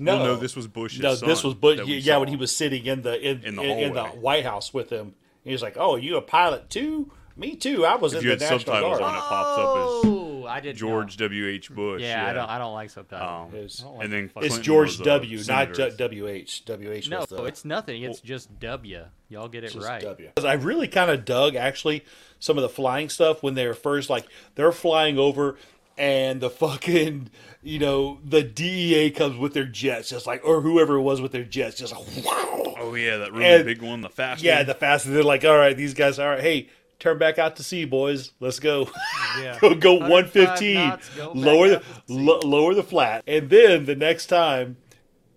No, Well, no, this was Bush's No, this was Bush. that we Yeah, when he was sitting in the in, In the in, in the. White House with him, he was like, "Oh, you a pilot too? Me too. I was If in you the had National subtitles Guard." on, it pops up Oh, I as didn't George W. H. Bush. Yeah, I don't. I don't like subtitles. Um, It's- don't like and then fucking- It's George W. not. Ju- W H. W H. No, the, it's nothing. It's just W. Y'all get it just right. W. 'Cause I really kind of dug actually some of the flying stuff when they were first like they're flying over and the fucking you know the DEA comes with their jets just like or whoever it was with their jets just like wow Oh yeah, that really And- big one, the fast yeah one. the fastest they're like all right these guys all right hey turn back out to sea boys. Let's go. Yeah. go go 115 knots, go back lower the out to lo- lower the flat. And then the next time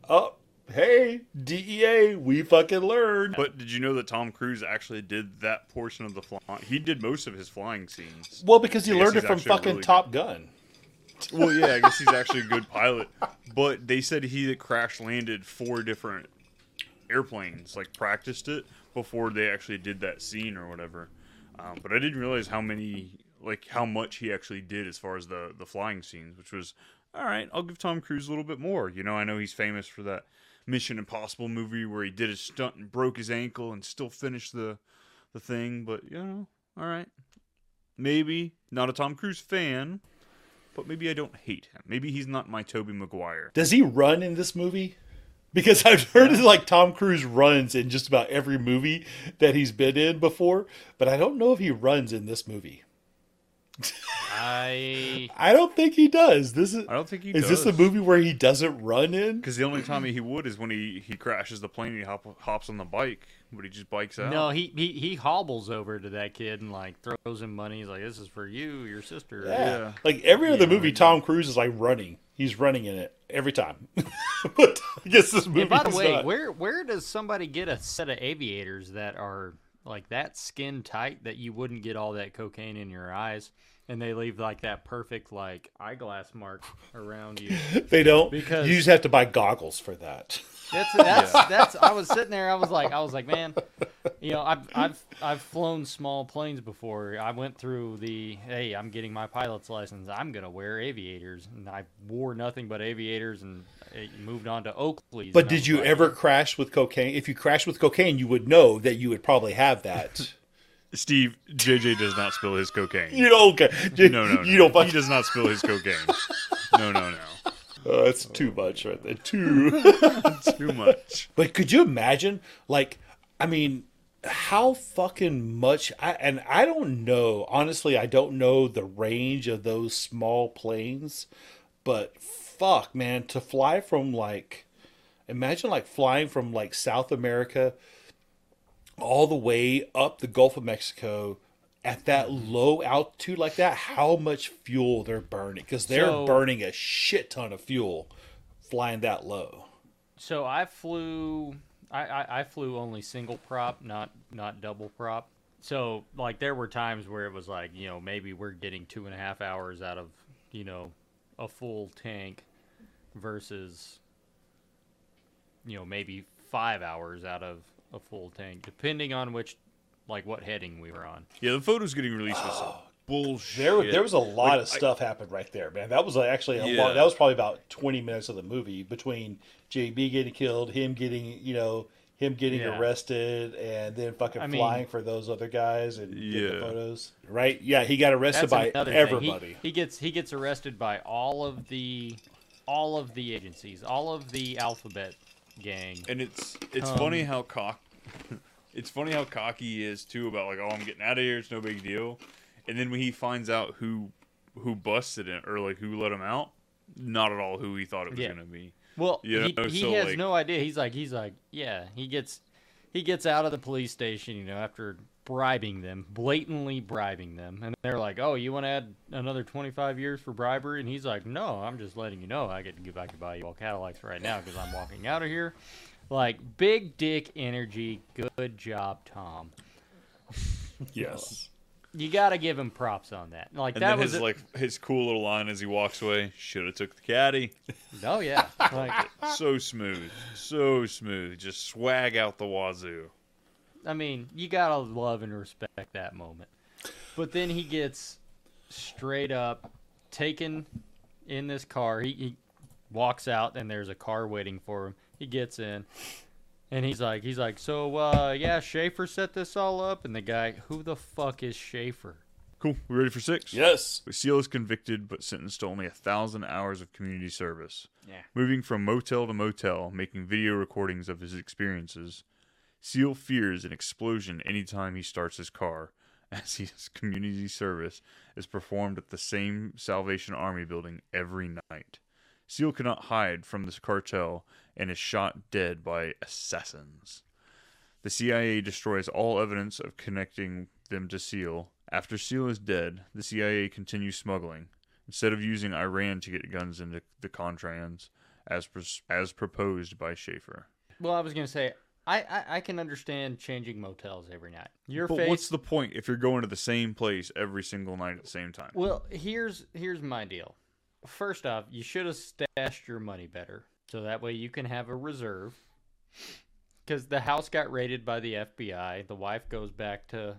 oh hey DEA we fucking learned But did you know that Tom Cruise actually did that portion of the flying? He did most of his flying scenes. well because he I learned it from fucking really Top Gun Well, yeah, I guess he's actually a good pilot. But they said he crash landed four different airplanes, like practiced it before they actually did that scene or whatever. Um, but I didn't realize how many, like how much he actually did as far as the the flying scenes, which was all right. I'll give Tom Cruise a little bit more. You know, I know he's famous for that Mission Impossible movie where he did a stunt and broke his ankle and still finished the the thing. But you know, all right, maybe not a Tom Cruise fan, but maybe I don't hate him. Maybe he's not my Tobey Maguire. Does he run in this movie? Because I've heard like Tom Cruise runs in just about every movie that he's been in before, but I don't know if he runs in this movie. I I don't think he does. This is I don't think he is this a movie where he doesn't run in? Because the only time he would is when he, he crashes the plane and he hop, hops on the bike, but he just bikes out. no. He, he he hobbles over to that kid and like throws him money. He's like, "This is for you, your sister." Yeah. Like every other Yeah, movie, Tom Cruise is like running. He's running in it every time. but I guess this movie And by the way, not. where where does somebody get a set of aviators that are like that skin tight that you wouldn't get all that cocaine in your eyes, and they leave like that perfect like eyeglass mark around you? they don't. because you just have to buy goggles for that. That's that's that's. I was sitting there. I was like, I was like, man, you know, I've I've I've flown small planes before. I went through the hey, I'm getting my pilot's license. I'm gonna wear aviators, and I wore nothing but aviators, and it moved on to Oakleys. But did you like, ever crash with cocaine? If you crashed with cocaine, you would know that you would probably have that. Steve, JJ does not spill his cocaine. you don't. You, no, no, no. You don't. He does not spill his cocaine. No, no, no. Uh, oh, that's too much right there. Too. Too much. But could you imagine? Like, I mean, how fucking much I and I don't know. Honestly, I don't know the range of those small planes, but fuck, man, to fly from like imagine like flying from like South America all the way up the Gulf of Mexico at that low altitude like that, how much fuel they're burning because they're So- burning a shit ton of fuel flying that low. So I flew. I, I, I flew only single prop, not not double prop. So like there were times where it was like you know maybe we're getting two and a half hours out of you know a full tank versus you know maybe five hours out of a full tank, depending on which like what heading we were on. Yeah, the photos getting released was some bullshit. There, there was a lot Like, of I- stuff happened right there, man. That was actually a Yeah. lot. That was probably about twenty minutes of the movie between JB getting killed, him getting, you know, him getting Yeah. arrested, and then fucking I mean- flying for those other guys and getting Yeah. the photos. Right? Yeah, he got arrested That's by another thing. He- everybody. He, gets he gets arrested by all of the all of the agencies, all of the alphabet gang. and it's it's Um, funny how cock it's funny how cocky he is too about like oh I'm getting out of here it's no big deal and then when he finds out who who busted it or like who let him out not at all who he thought it was Yeah. gonna be Well, you he, know, he so, has like- no idea. He's like he's like yeah. He gets he gets out of the police station, you know, after bribing them, blatantly bribing them, and they're like, "Oh, you want to add another 25 years for bribery?" And he's like, "No, I'm just letting you know I get to give back can buy you all Cadillacs right now because I'm walking out of here." Like big dick energy. Good job, Tom. yes. You got to give him props on that. Like and that then was his a- like his cool little line as he walks away should have took the caddy Oh yeah. Like so smooth so smooth just swag out the wazoo I mean, you gotta love and respect that moment. But then he gets straight up taken in this car. He, he walks out, and there's a car waiting for him. He gets in, and he's like, he's like, so uh, yeah, Schafer set this all up, and the guy, who the fuck is Schafer? Cool. We ready for six? Yes. Seal is convicted but sentenced to only a thousand hours of community service. Yeah. Moving from motel to motel, making video recordings of his experiences, Seal fears an explosion anytime he starts his car, as his community service is performed at the same Salvation Army building every night. Seal cannot hide from this cartel and is shot dead by assassins. The CIA destroys all evidence of connecting them to Seal. After Seal is dead, the CIA continues smuggling. Instead of using Iran to get guns into the Contras, as pros- as proposed by Schafer. Well, I was gonna say, I, I, I can understand changing motels every night. Your but face. what's the point if you're going to the same place every single night at the same time? Well, here's here's my deal. First off, you should have stashed your money better, so that way you can have a reserve. Because the house got raided by the FBI. The wife goes back to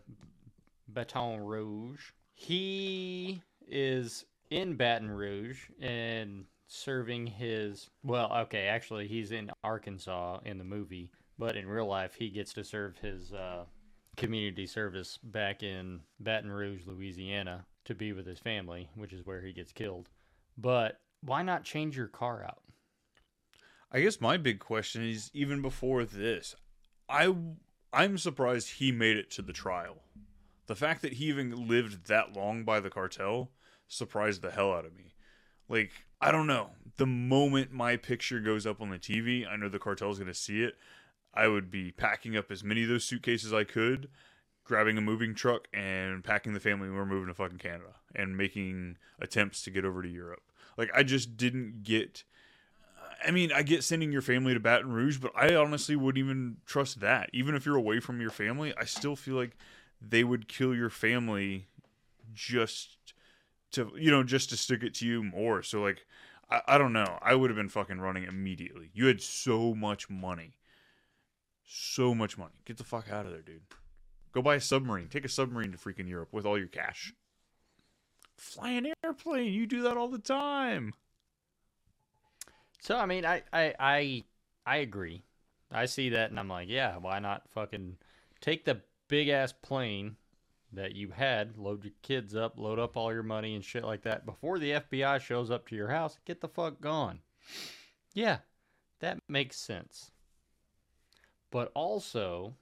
Baton Rouge. He is in Baton Rouge and serving his. Well, okay, actually, he's in Arkansas in the movie, but in real life, he gets to serve his uh, community service back in Baton Rouge, Louisiana, to be with his family, which is where he gets killed. But why not change your car out? I guess my big question is even before this, I I'm surprised he made it to the trial. The fact that he even lived that long by the cartel surprised the hell out of me. Like, I don't know. The moment my picture goes up on the TV, I know the cartel's going to see it. I would be packing up as many of those suitcases I could, grabbing a moving truck and packing the family and we're moving to fucking Canada and making attempts to get over to Europe. Like I just didn't get I mean, I get sending your family to Baton Rouge, but I honestly wouldn't even trust that. Even if you're away from your family, I still feel like they would kill your family just to, you know, just to stick it to you more. So, like, I, I don't know. I would have been fucking running immediately. You had so much money. So much money. Get the fuck out of there, dude. Go buy a submarine. Take a submarine to freaking Europe with all your cash. Fly an airplane. You do that all the time. So I mean, I I I, I agree. I see that, and I'm like, yeah, why not fucking take the big ass plane that you had, load your kids up, load up all your money and shit like that before the FBI shows up to your house. Get the fuck gone. Yeah, that makes sense. But also,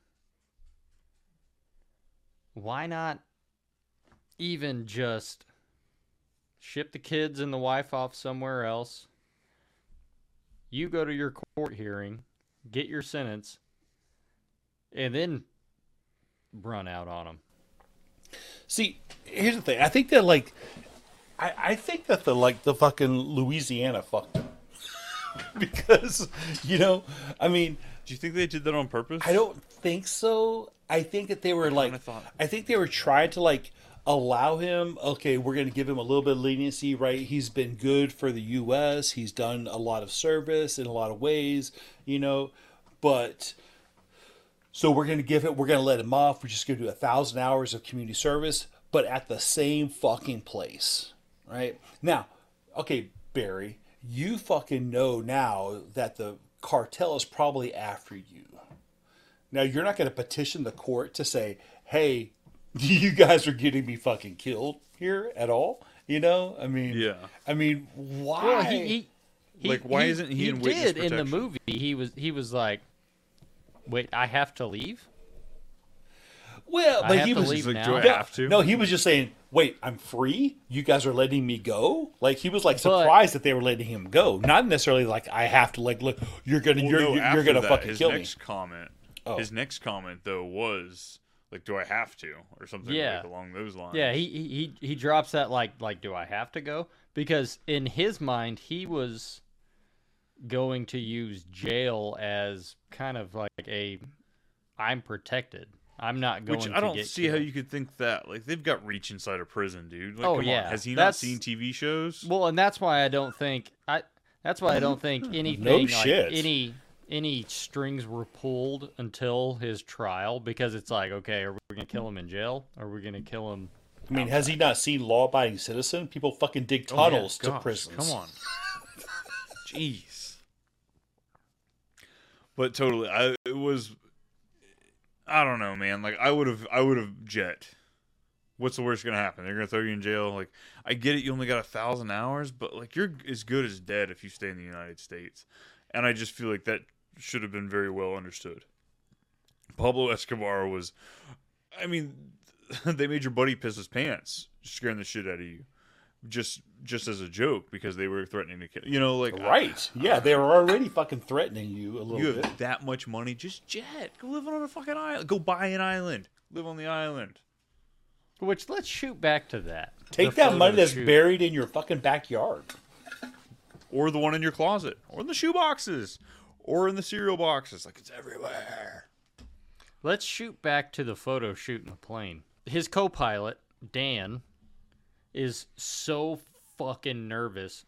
why not even just ship the kids and the wife off somewhere else? You go to your court hearing, get your sentence, and then run out on them. See, here's the thing. I think that like, I, I think that the like the fucking Louisiana fucked him. because you know, I mean, Do you think they did that on purpose? I don't think so. I think that they were like, I think they were trying to like allow him. Okay, we're going to give him a little bit of leniency, right? He's been good for the U.S. He's done a lot of service in a lot of ways, you know, but. So we're going to give it. We're going to let him off. We're just going to do a thousand hours of community service, but at the same fucking place, right? Now, okay, Barry, you fucking know now that the cartel is probably after you. Now you're not going to petition the court to say, "Hey, you guys are getting me fucking killed here at all." You know, I mean, Yeah. I mean, why? Well, he, he, he Like, why isn't he in witness did in the movie? He was he was like, "Wait, I have to leave." Well, I but have he to was leave like, now. do I have to? No, he was just saying, "Wait, I'm free. You guys are letting me go." Like he was like But- surprised that they were letting him go, not necessarily like I have to. Like, look, you're gonna, Well, you're, no, you're, you're gonna that, fucking his kill me. comment. Oh. His next comment though was like, "Do I have to?" or something Yeah. like along those lines. Yeah, he, he he he drops that like like do I have to go? Because in his mind he was going to use jail as kind of like a I'm protected. I'm not going to. Which I don't get see how killed." you could think that. Like they've got reach inside a prison, dude. Like, Oh, come yeah. on. has he That's- not seen TV shows? Well, and that's why I don't think I. That's why I don't think anything like shit. any any strings were pulled until his trial because it's like, okay, are we gonna kill him in jail? Or are we gonna kill him? I mean, has he not seen Law Abiding Citizen? People fucking dig Oh, yeah, tunnels to gosh, prisons. Come on. Jeez. But totally, I it was. I don't know, man. Like I would have, I would have jet. What's the worst gonna happen? They're gonna throw you in jail. Like I get it, you only got a thousand hours, but like you're as good as dead if you stay in the United States. And I just feel like that should have been very well understood. Pablo Escobar was, I mean, they made your buddy piss his pants, scaring the shit out of you, just just as a joke because they were threatening to kill. You know, like Right. Yeah, they were already fucking threatening you a little you bit. have that much money, just jet. Go live on a fucking island. Go buy an island. Live on the island. Which let's shoot back to that. Take The that money that's shoot. buried in your fucking backyard. Or the one in your closet. Or in the shoe boxes. Or in the cereal boxes. Like it's everywhere. Let's shoot back to the photo shoot in the plane. His co-pilot Dan is so fucking nervous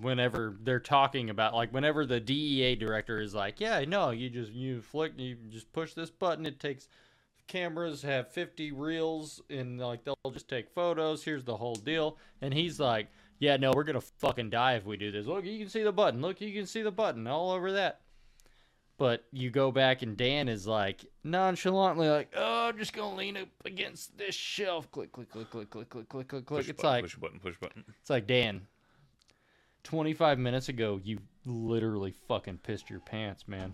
whenever they're talking about like whenever the DEA director is like, "Yeah, no, you just you flick you just push this button, it takes cameras have 50 reels and like they'll just take photos. Here's the whole deal." And he's like, "Yeah, no, we're going to fucking die if we do this. Look, you can see the button. Look, you can see the button all over that." But you go back and Dan is like nonchalantly like, "Oh, I'm just gonna lean up against this shelf. Click, click, click, click, click, click, click, click, click." It's button, like push button, push button. it's like Dan. Twenty five minutes ago, you literally fucking pissed your pants, man.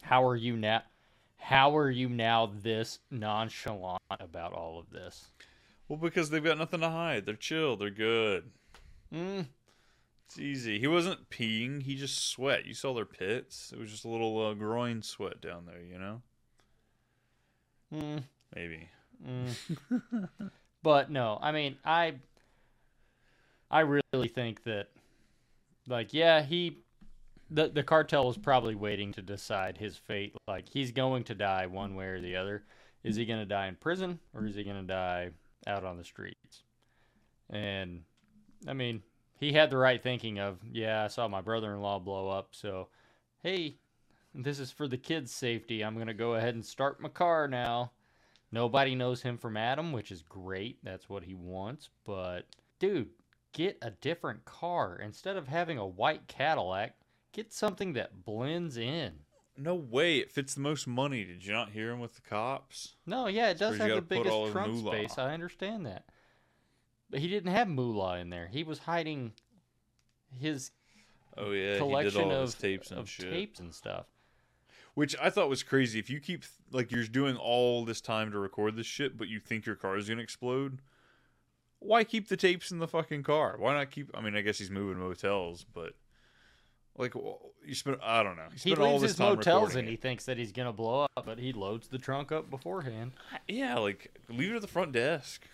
How are you now? How are you now this nonchalant about all of this? Well, because they've got nothing to hide. They're chill. They're good. Mm. It's easy. He wasn't peeing. He just sweat. You saw their pits. It was just a little uh, groin sweat down there, you know? Mm. Maybe. Mm. but no, I mean, I I really think that like yeah, he the the cartel was probably waiting to decide his fate. Like he's going to die one way or the other. Is he going to die in prison or is he going to die out on the streets? And I mean, he had the right thinking of, yeah, I saw my brother-in-law blow up, so hey, this is for the kids' safety. I'm going to go ahead and start my car now. Nobody knows him from Adam, which is great. That's what he wants. But, dude, get a different car. Instead of having a white Cadillac, get something that blends in. No way. It fits the most money. Did you not hear him with the cops? No, yeah, it does have the gotta put all biggest trunk space. I understand that. But he didn't have moolah in there. He was hiding his Oh, yeah. he did collection all of his tapes and of shit. tapes and stuff. Which I thought was crazy. If you keep like you're doing all this time to record this shit, but you think your car is gonna explode, why keep the tapes in the fucking car? Why not keep? I mean, I guess he's moving motels, but like well, you spent. I don't know. You He spent all leaves this his time motels recording and he it. thinks that he's gonna blow up, but he loads the trunk up beforehand. Yeah, like leave it at the front desk.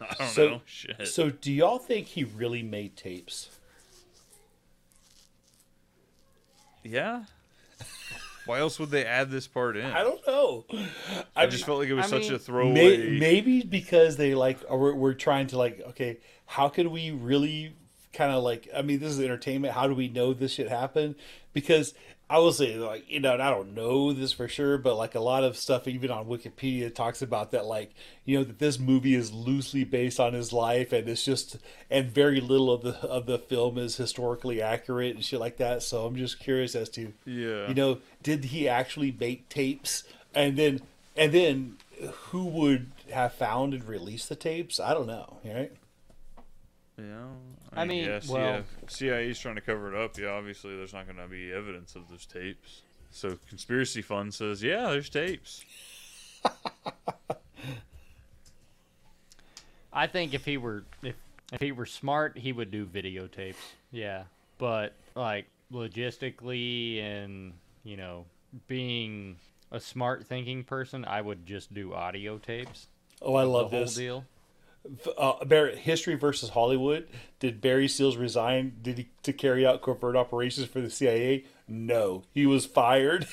I don't so, know. Shit. so do y'all think he really made tapes? yeah. Why else would they add this part in? I don't know. I just felt like it was I such mean, a throwaway. May, maybe because they like are we're, we're trying to like okay, how can we really kind of like I mean this is entertainment. How do we know this shit happened? Because I will say like you know and I don't know this for sure, but like a lot of stuff even on Wikipedia talks about that like you know that this movie is loosely based on his life and it's just and very little of the of the film is historically accurate and shit like that. So I'm just curious as to Yeah. you know did he actually make tapes and then and then who would have found and released the tapes i don't know right Yeah. I mean, yeah, well- CIA's trying to cover it up. Yeah, obviously, there's not going to be evidence of those tapes. So, Conspiracy Fund says, yeah, there's tapes. I think if he were if if he were smart, he would do videotapes. Yeah, but like logistically and you know being a smart thinking person, I would just do audio tapes. oh i the love whole this deal. Uh, Barry, history versus hollywood. Did barry seals resign? Did he to carry out covert operations for the cia no. He was fired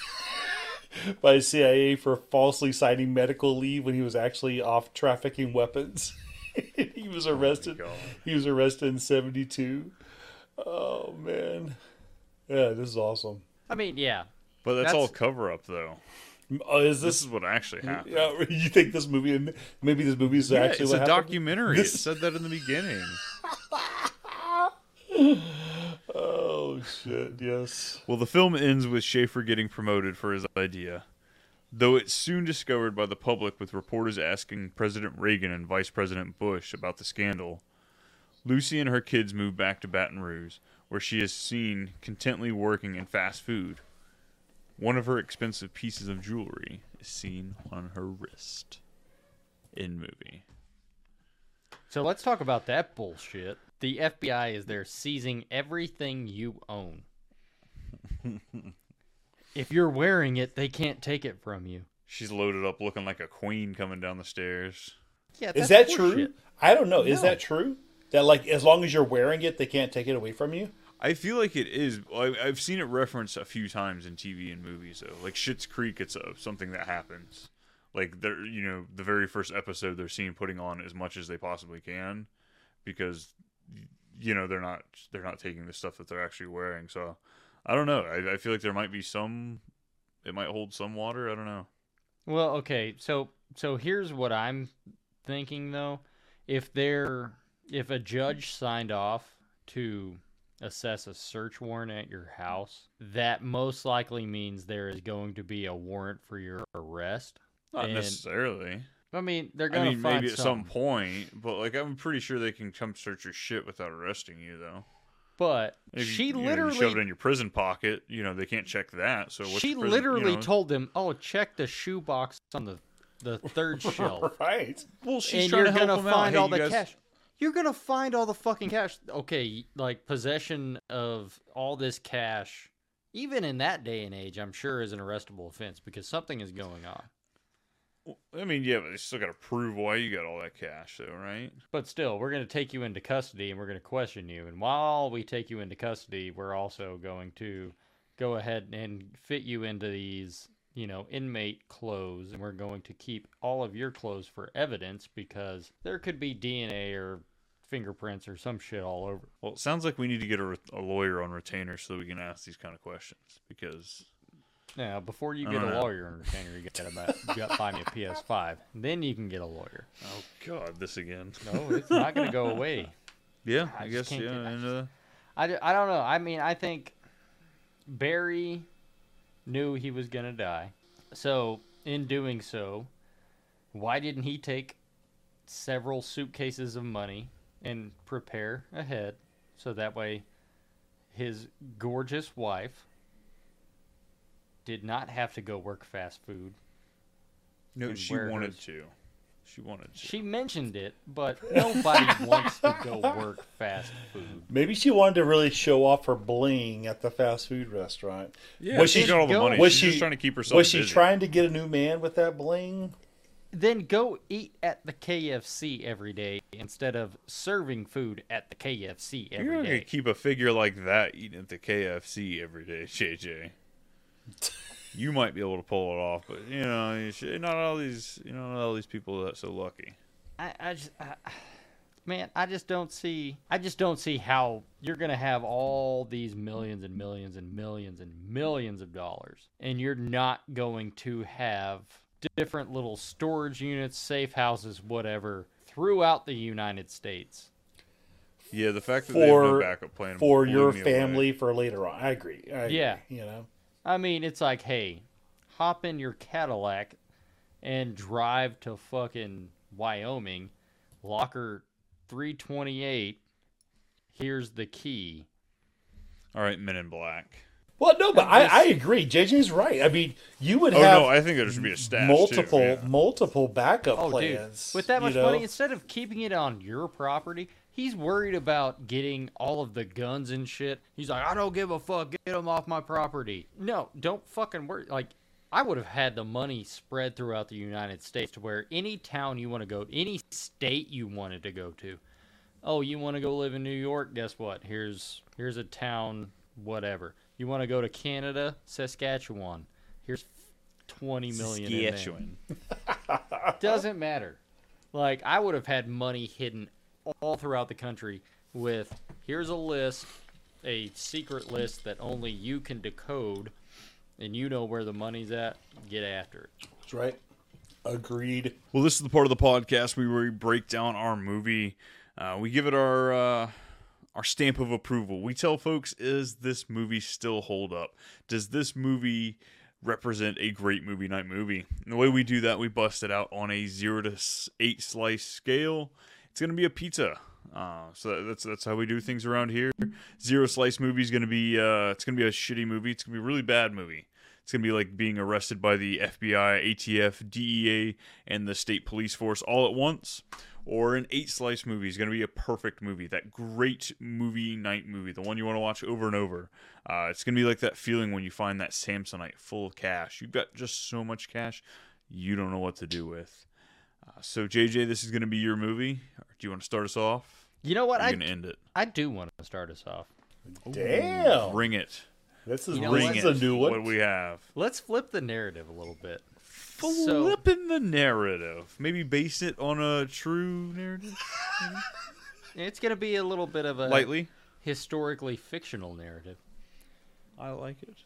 by cia for falsely signing medical leave when he was actually off trafficking weapons. He was arrested. God. he was arrested in 72 oh man. Yeah this is awesome. I mean, yeah. But that's, That's- all cover up, though. Oh, is This this? is what actually happened. Yeah, you think this movie? Maybe this movie is Yeah, actually it's what a happened? documentary. This- It said that in the beginning. Oh shit! Yes. Well, the film ends with Schafer getting promoted for his idea, though it's soon discovered by the public with reporters asking President Reagan and Vice President Bush about the scandal. Lucy and her kids move back to Baton Rouge, where she is seen contently working in fast food. One of her expensive pieces of jewelry is seen on her wrist. In movie. So let's talk about that bullshit. The FBI is there seizing everything you own. if you're wearing it, they can't take it from you. She's loaded up looking like a queen coming down the stairs. Yeah, Is that's that true? I don't know. Is that true? That like as long as you're wearing it, they can't take it away from you. I feel like it is. I- I've seen it referenced a few times in TV and movies, though. Like Schitt's Creek, it's a, something that happens. Like they're, you know, the very first episode, they're seen putting on as much as they possibly can, because, you know, they're not they're not taking the stuff that they're actually wearing. So, I don't know. I, I feel like there might be some. It might hold some water. I don't know. Well, okay, so so here's what I'm thinking though. If they're if a judge signed off to assess a search warrant at your house, that most likely means there is going to be a warrant for your arrest. Not And- necessarily. I mean, they're I gonna mean, find maybe at some, some point, but like I'm pretty sure they can come search your shit without arresting you, though. But If you- she you know, you literally shove it in your prison pocket. You know they can't check that. So what's she prison- literally you know, told them, "Oh, check the shoebox on the the third shelf." right. Well, she's and trying you're to help gonna him find Hey, all you the guys- cash. You're gonna find all the fucking cash. Okay, like possession of all this cash, even in that day and age, I'm sure is an arrestable offense because something is going on. I mean, yeah, but they still got to prove why you got all that cash, though, right? But still, we're gonna take you into custody and we're gonna question you. And while we take you into custody, we're also going to go ahead and fit you into these, you know, inmate clothes, and we're going to keep all of your clothes for evidence because there could be DNA or fingerprints or some shit all over. Well, it sounds like we need to get a, re- a lawyer on retainer so we can ask these kind of questions because Now, before you get a know. lawyer on retainer, you gotta buy, you gotta buy me a PS5. Then you can get a lawyer. oh god, this again. No, it's not gonna go away. yeah, I I, guess yeah. get- I just- uh, I, I don't know. I mean, I think Barry knew he was going to die. So, in doing so, why didn't he take several suitcases of money and prepare ahead so that way his gorgeous wife did not have to go work fast food. No, she wanted to. She wanted to. She mentioned it, but nobody wants to go work fast food. Maybe she wanted to really show off her bling at the fast food restaurant. Yeah, she's got all the money. Was She's she just trying to keep herself Was she busy. trying to get a new man with that bling? Then go eat at the KFC every day instead of serving food at the KFC You're every not gonna keep a figure like that eating at the KFC every day, JJ. you might be able to pull it off, but you know, you should- not all these, you know, not all these people are so lucky. I, I just, I, man, I just don't see, I just don't see how you're gonna have all these millions and millions and millions and millions of dollars, and you're not going to have different little storage units, safe houses, whatever, throughout the United States. Yeah, the fact that they have no For backup plan for your me away. family for later on. I agree. I agree, Yeah. you know. I mean, it's like, hey, hop in your Cadillac and drive to fucking Wyoming, locker 328. Here's the key. All right, Men in Black. Well, no, but I, I agree. JJ's right. I mean, you would Oh, have. no, I think there should be a stash, too, multiple yeah. multiple backup Oh, plans. dude, with that you much know? money, instead of keeping it on your property, he's worried about getting all of the guns and shit. He's like, I don't give a fuck. Get them off my property. No, don't fucking worry. Like, I would have had the money spread throughout the United States to where any town you want to go, any state you wanted to go to. Oh, you want to go live in New York? Guess what? Here's here's a town, whatever. You want to go to Canada, Saskatchewan? Here's twenty million. in. Saskatchewan. Doesn't matter. Like I would have had money hidden all throughout the country with here's a list, a secret list that only you can decode and you know where the money's at, get after it. That's right. Agreed. Well, this is the part of the podcast where we break down our movie. Uh, we give it our uh, our stamp of approval. We tell folks, is this movie still hold up? Does this movie represent a great movie night movie? And the way we do that, we bust it out on a zero to eight slice scale. It's gonna be a pizza. Uh, so that's that's how we do things around here. Zero slice movie is gonna be uh, it's gonna be a shitty movie. It's gonna be a really bad movie. It's gonna be like being arrested by the FBI, ATF, DEA, and the state police force all at once. Or an eight slice movie is gonna be a perfect movie, that great movie night movie, the one you want to watch over and over. Uh, it's gonna be like that feeling when you find that Samsonite full of cash. You've got just so much cash, you don't know what to do with. Uh, so JJ, this is gonna be your movie. Do you want to start us off? You know what? I'm gonna end it. I do want to start us off. Damn. Bring it. This is, You know this what? is a new one. What we have? Let's flip the narrative a little bit. Flipping the narrative. Maybe base it on a true narrative. It's going to be a little bit of a Lightly? historically fictional narrative. I like it.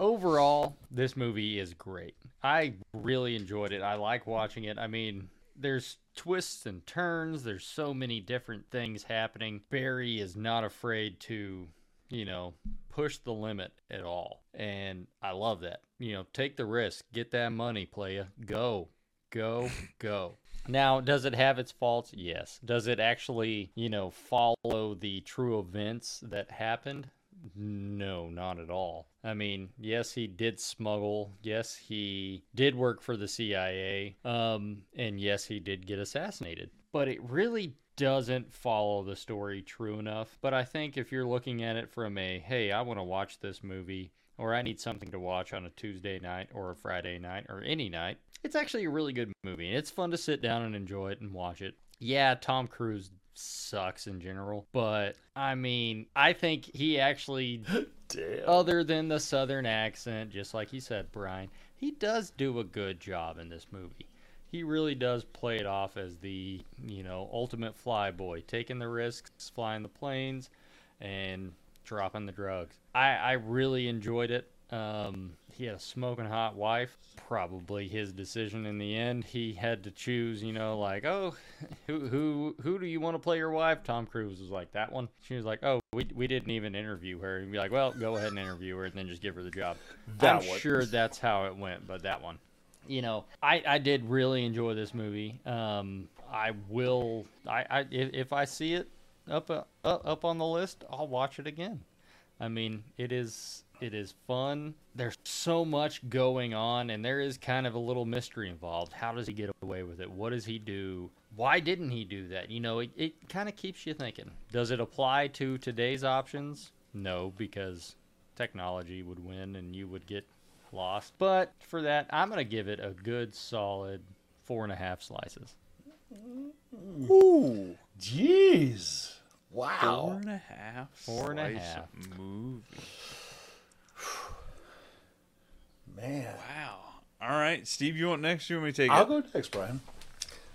Overall, this movie is great. I really enjoyed it. I like watching it. I mean, there's twists and turns. There's so many different things happening. Barry is not afraid to, you know, push the limit at all. And I love that. You know, take the risk. Get that money, playa. Go. Go. Go. Now, does it have its faults? Yes. Does it actually, you know, follow the true events that happened? No, not at all. I mean, yes, he did smuggle. Yes, he did work for the CIA. Um, and yes, he did get assassinated. But it really doesn't follow the story true enough. But I think if you're looking at it from a, hey, I want to watch this movie, or I need something to watch on a Tuesday night or a Friday night or any night, it's actually a really good movie. And it's fun to sit down and enjoy it and watch it. Yeah, Tom Cruise sucks in general, but I mean, I think he actually, other than the southern accent, just like you said, Brian, he does do a good job in this movie. He really does play it off as the, you know, ultimate flyboy, taking the risks, flying the planes, and dropping the drugs. I, I really enjoyed it. Um, he had a smoking hot wife. Probably his decision in the end. He had to choose, you know, like, oh, who who who do you want to play your wife? Tom Cruise was like that one. She was like, oh, we, we didn't even interview her. And be like, well, go ahead and interview her, and then just give her the job. That I'm one. sure that's how it went, but that one you know, I, I did really enjoy this movie. Um, I will, I, I if, if I see it up uh, up up on the list, I'll watch it again. I mean, it is It is fun. There's so much going on, and there is kind of a little mystery involved. How does he get away with it? What does he do? Why didn't he do that? You know, it, it kind of keeps you thinking. Does it apply to today's options? No, because technology would win and you would get lost. But for that, I'm going to give it a good solid four and a half slices. Mm-hmm. Ooh, jeez. Wow. Four and a half. Four and a slice half. Movie. Man. Wow. All right, Steve, you want next? You want me to take I'll it? go next, Brian.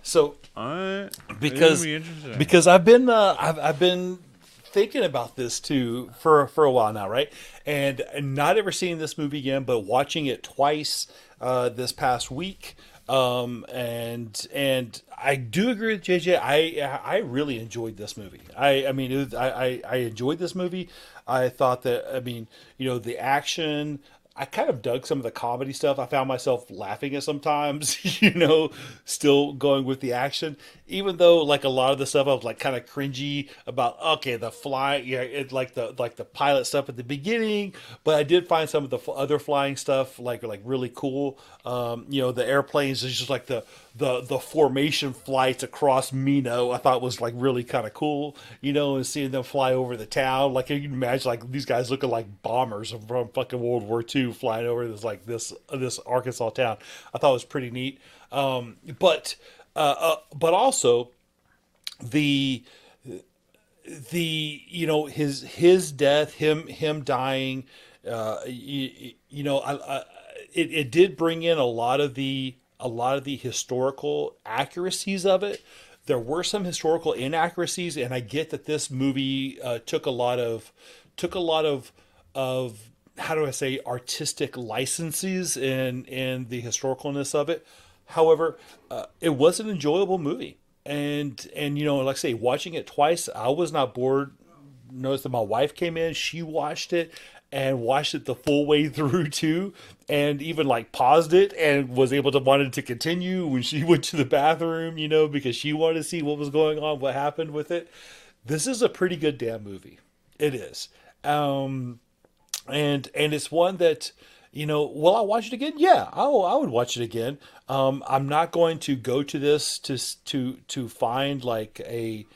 So, All right. because be interesting. because I've been uh, I've I've been thinking about this too for for a while now, right? And not ever seeing this movie again, but watching it twice uh, this past week. Um, and and I do agree with JJ. I I really enjoyed this movie. I I mean, it was, I, I I enjoyed this movie. I thought that I mean, you know, the action. I kind of dug some of the comedy stuff. I found myself laughing at sometimes, you know, still going with the action, even though like a lot of the stuff I was like kind of cringy about. Okay, the fly, yeah, it like the like the pilot stuff at the beginning, but I did find some of the f- other flying stuff like like really cool. Um, you know, the airplanes is just like the the the formation flights across Mena. I thought was like really kind of cool, you know, and seeing them fly over the town. Like you can imagine like these guys looking like bombers from fucking World War II flying over this like this this Arkansas town. I thought it was pretty neat. Um, but uh, uh, but also the the you know his his death him him dying uh you, you know I, I, it, it did bring in a lot of the a lot of the historical accuracies of it there were some historical inaccuracies and i get that this movie uh, took a lot of took a lot of of how do i say artistic licenses in in the historicalness of it. However uh, it was an enjoyable movie. And and you know like i say watching it twice i was not bored. Noticed that my wife came in she watched it and watched it the full way through too and even like paused it and was able to wanted to continue when she went to the bathroom you know because she wanted to see what was going on what happened with it. This is a pretty good damn movie. It is. Um and and it's one that you know will i watch it again? Yeah i, I would watch it again. Um i'm not going to go to this to to to find like a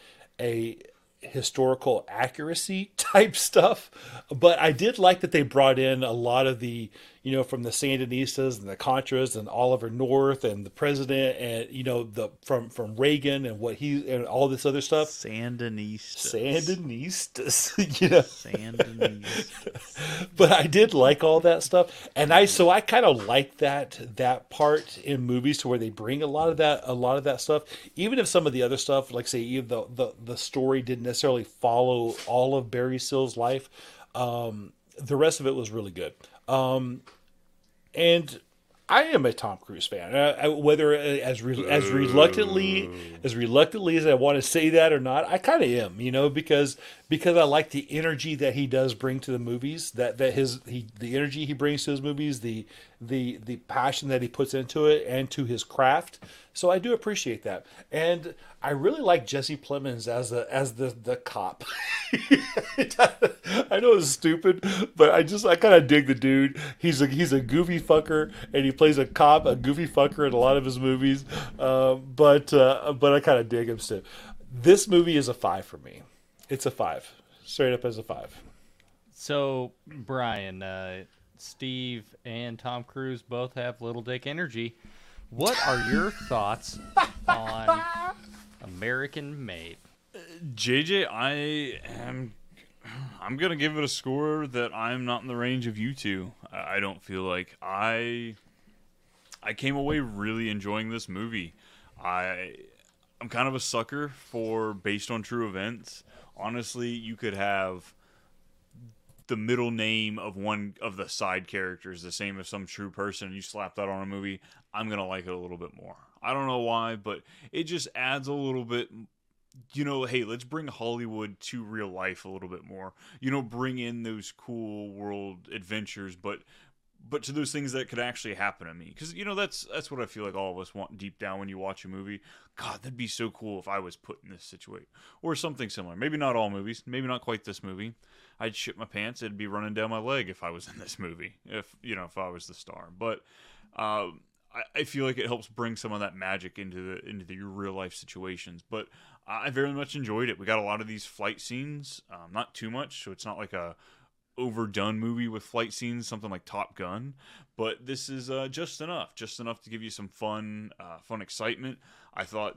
a historical accuracy type stuff but i did like that they brought in a lot of the you know from the sandinistas and the contras and oliver north and the president and you know the from from reagan and what he and all this other stuff. Sandinistas. sandinistas you know. Sandinistas. but I did like all that stuff, and I so I kind of like that that part in movies to where they bring a lot of that a lot of that stuff, even if some of the other stuff, like say even the the, the story didn't necessarily follow all of Barry Seal's life, um, the rest of it was really good, um, and. I am a Tom Cruise fan. Uh, I- whether as re- as reluctantly as reluctantly as I want to say that or not, I kind of am. You know, because because I like the energy that he does bring to the movies. That that his he the energy he brings to his movies, the the the passion that he puts into it, and to his craft. So I do appreciate that, and I really like Jesse Plemons as the as the the cop. I know it's stupid, but I just I kind of dig the dude. He's a he's a goofy fucker, and he plays a cop, a goofy fucker in a lot of his movies. Uh, but uh, but I kind of dig him still. This movie is a five for me. It's a five, straight up as a five. So, Brian, uh, Steve, and Tom Cruise both have little dick energy. What are your thoughts on American Made? JJ, I am. I'm gonna give it a score that I'm not in the range of you two. I I don't feel like I. I came away really enjoying this movie. I. I'm kind of a sucker for based on true events. Honestly, you could have the middle name of one of the side characters the same as some true person. You slap that on a movie, I'm gonna like it a little bit more. I don't know why, but it just adds a little bit you know, hey, let's bring Hollywood to real life a little bit more. You know, bring in those cool world adventures, but but to those things that could actually happen to me because you know that's that's what i feel like all of us want deep down when you watch a movie god that'd be so cool if i was put in this situation or something similar maybe not all movies maybe not quite this movie i'd shit my pants it'd be running down my leg if i was in this movie if you know if i was the star. But um I, I feel like it helps bring some of that magic into the into the real life situations. But i very much enjoyed it. We got a lot of these flight scenes um, not too much so it's not like a overdone movie with flight scenes, something like Top Gun, but this is uh, just enough, just enough to give you some fun, uh, fun excitement. I thought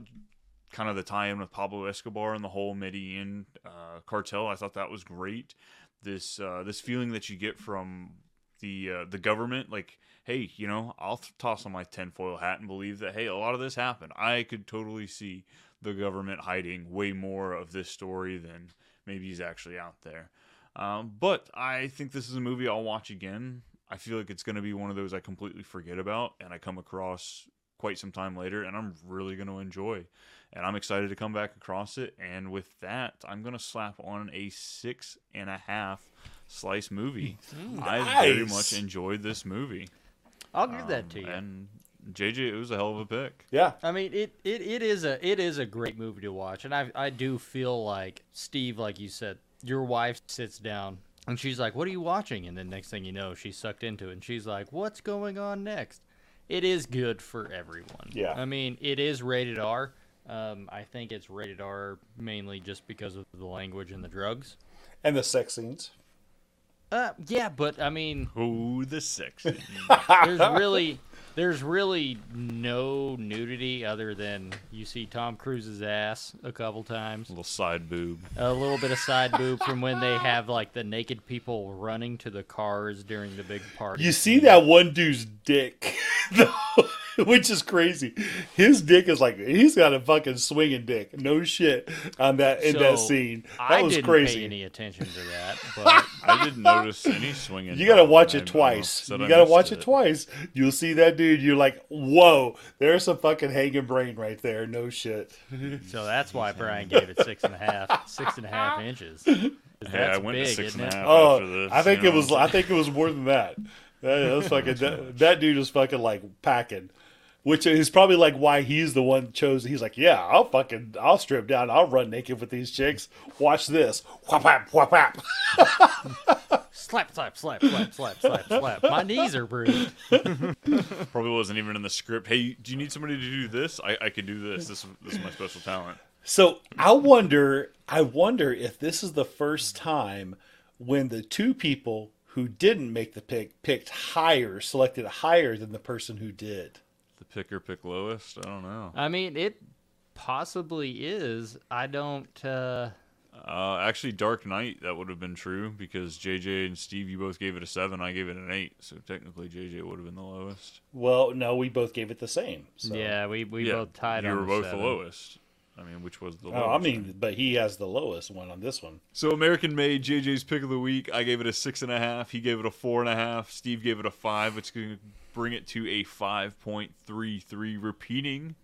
kind of the tie-in with Pablo Escobar and the whole Medellin uh, cartel. I thought that was great. This uh, this feeling that you get from the uh, the government, like, hey, you know, I'll toss on my tinfoil hat and believe that hey, a lot of this happened. I could totally see the government hiding way more of this story than maybe is actually out there. Um, but I think this is a movie I'll watch again. I feel like it's going to be one of those I completely forget about and I come across quite some time later and I'm really going to enjoy. And I'm excited to come back across it. And with that, I'm going to slap on a six and a half slice movie. Mm, I very much enjoyed this movie. I'll give that to you. And JJ, it was a hell of a pick. Yeah. I mean, it, it, it is a it is a great movie to watch, and I I do feel like Steve, like you said, your wife sits down and she's like, "What are you watching?" And then next thing you know, she's sucked into it, and she's like, "What's going on next?" It is good for everyone. Yeah. I mean, it is rated R. Um, I think it's rated R mainly just because of the language and the drugs. And the sex scenes. Uh, yeah, but I mean, oh, the sex. there's really, there's really no nudity other than you see Tom Cruise's ass a couple times, A little side boob. a little bit of side boob from when they have like the naked people running to the cars during the big party. You see that one dude's dick, which is crazy. His dick is like he's got a fucking swinging dick. No shit on that in that scene. That I was didn't crazy. pay any attention to that, but I didn't notice any swinging. You gotta watch it I twice. You gotta watch it. twice. You'll see that dude. You're like, whoa, there's some fucking hanging brain right there. No shit. so that's why Brian gave it six and a half, six and a half inches. 'Cause Hey, That's I went big, six isn't and a it? half. Oh, after this, I think you it was. I think it was more than that. That, that was fucking. That, that dude was fucking like packing, which is probably like why he's the one chose. He's like, yeah, I'll fucking, I'll strip down, I'll run naked with these chicks. Watch this. Whap whap whap whap. Slap, slap, slap, slap, slap, slap, slap. My knees are bruised. Probably wasn't even in the script. Hey, do you need somebody to do this? I, I can do this. This this is my special talent. So I wonder, I wonder if this is the first time when the two people who didn't make the pick picked higher, selected higher than the person who did. The picker pick lowest. I don't know. I mean, it possibly is. I don't. uh Uh, actually, Dark Knight that would have been true because JJ and Steve, you both gave it a seven. I gave it an eight. So technically, JJ would have been the lowest. Well, no, we both gave it the same. So. Yeah, we, we Yeah, both tied You on were the both seven. the lowest. I mean, which was the lowest? Oh, I mean, but he has the lowest one on this one. So American Made, JJ's pick of the week. I gave it a six and a half. He gave it a four and a half. Steve gave it a five, which is going to bring it to a five point three three. Repeating,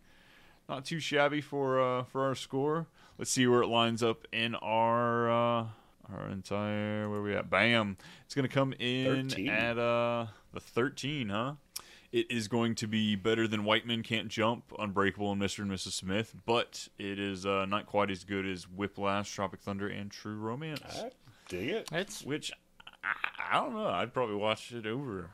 not too shabby for uh, for our score. Let's see where it lines up in our uh, our entire where we at. Bam! It's going to come in 13. at uh the thirteen, huh? It is going to be better than White Men Can't Jump, Unbreakable, and Mr. and Mrs. Smith, but it is uh, not quite as good as Whiplash, Tropic Thunder, and True Romance. I dig it. It's Which I, I don't know. I'd probably watch it over.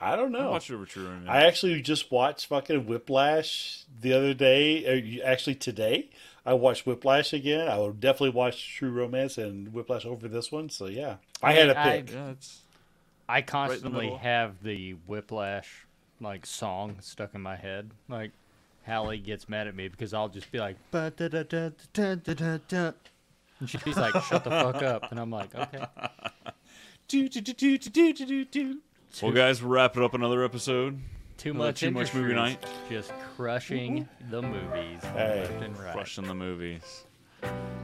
I don't I'd know. watch it over True Romance. I actually just watched fucking Whiplash the other day. uh, Actually, today I watched Whiplash again. I would definitely watch True Romance and Whiplash over this one. So yeah, I had a pick. yeah, it's I in the constantly have the whiplash like song stuck in my head. Like Hallie gets mad at me because I'll just be like, and she's like, "Shut the fuck up," and I'm like, "Okay." do do do do do do do do. Well, guys, we're wrapping up another episode. Too Another much, too much movie industries, night. Just crushing the movies Hey. left and right. Crushing the movies.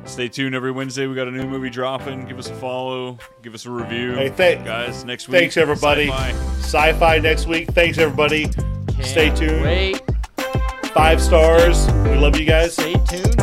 Stay tuned every Wednesday. We got a new movie dropping. Give us a follow. Give us a review. Hey, thank- guys. Next week. Thanks everybody. Sci-fi. Sci-fi next week. Thanks everybody. Can't Stay tuned. Wait, Five stars. We love you guys. stay tuned.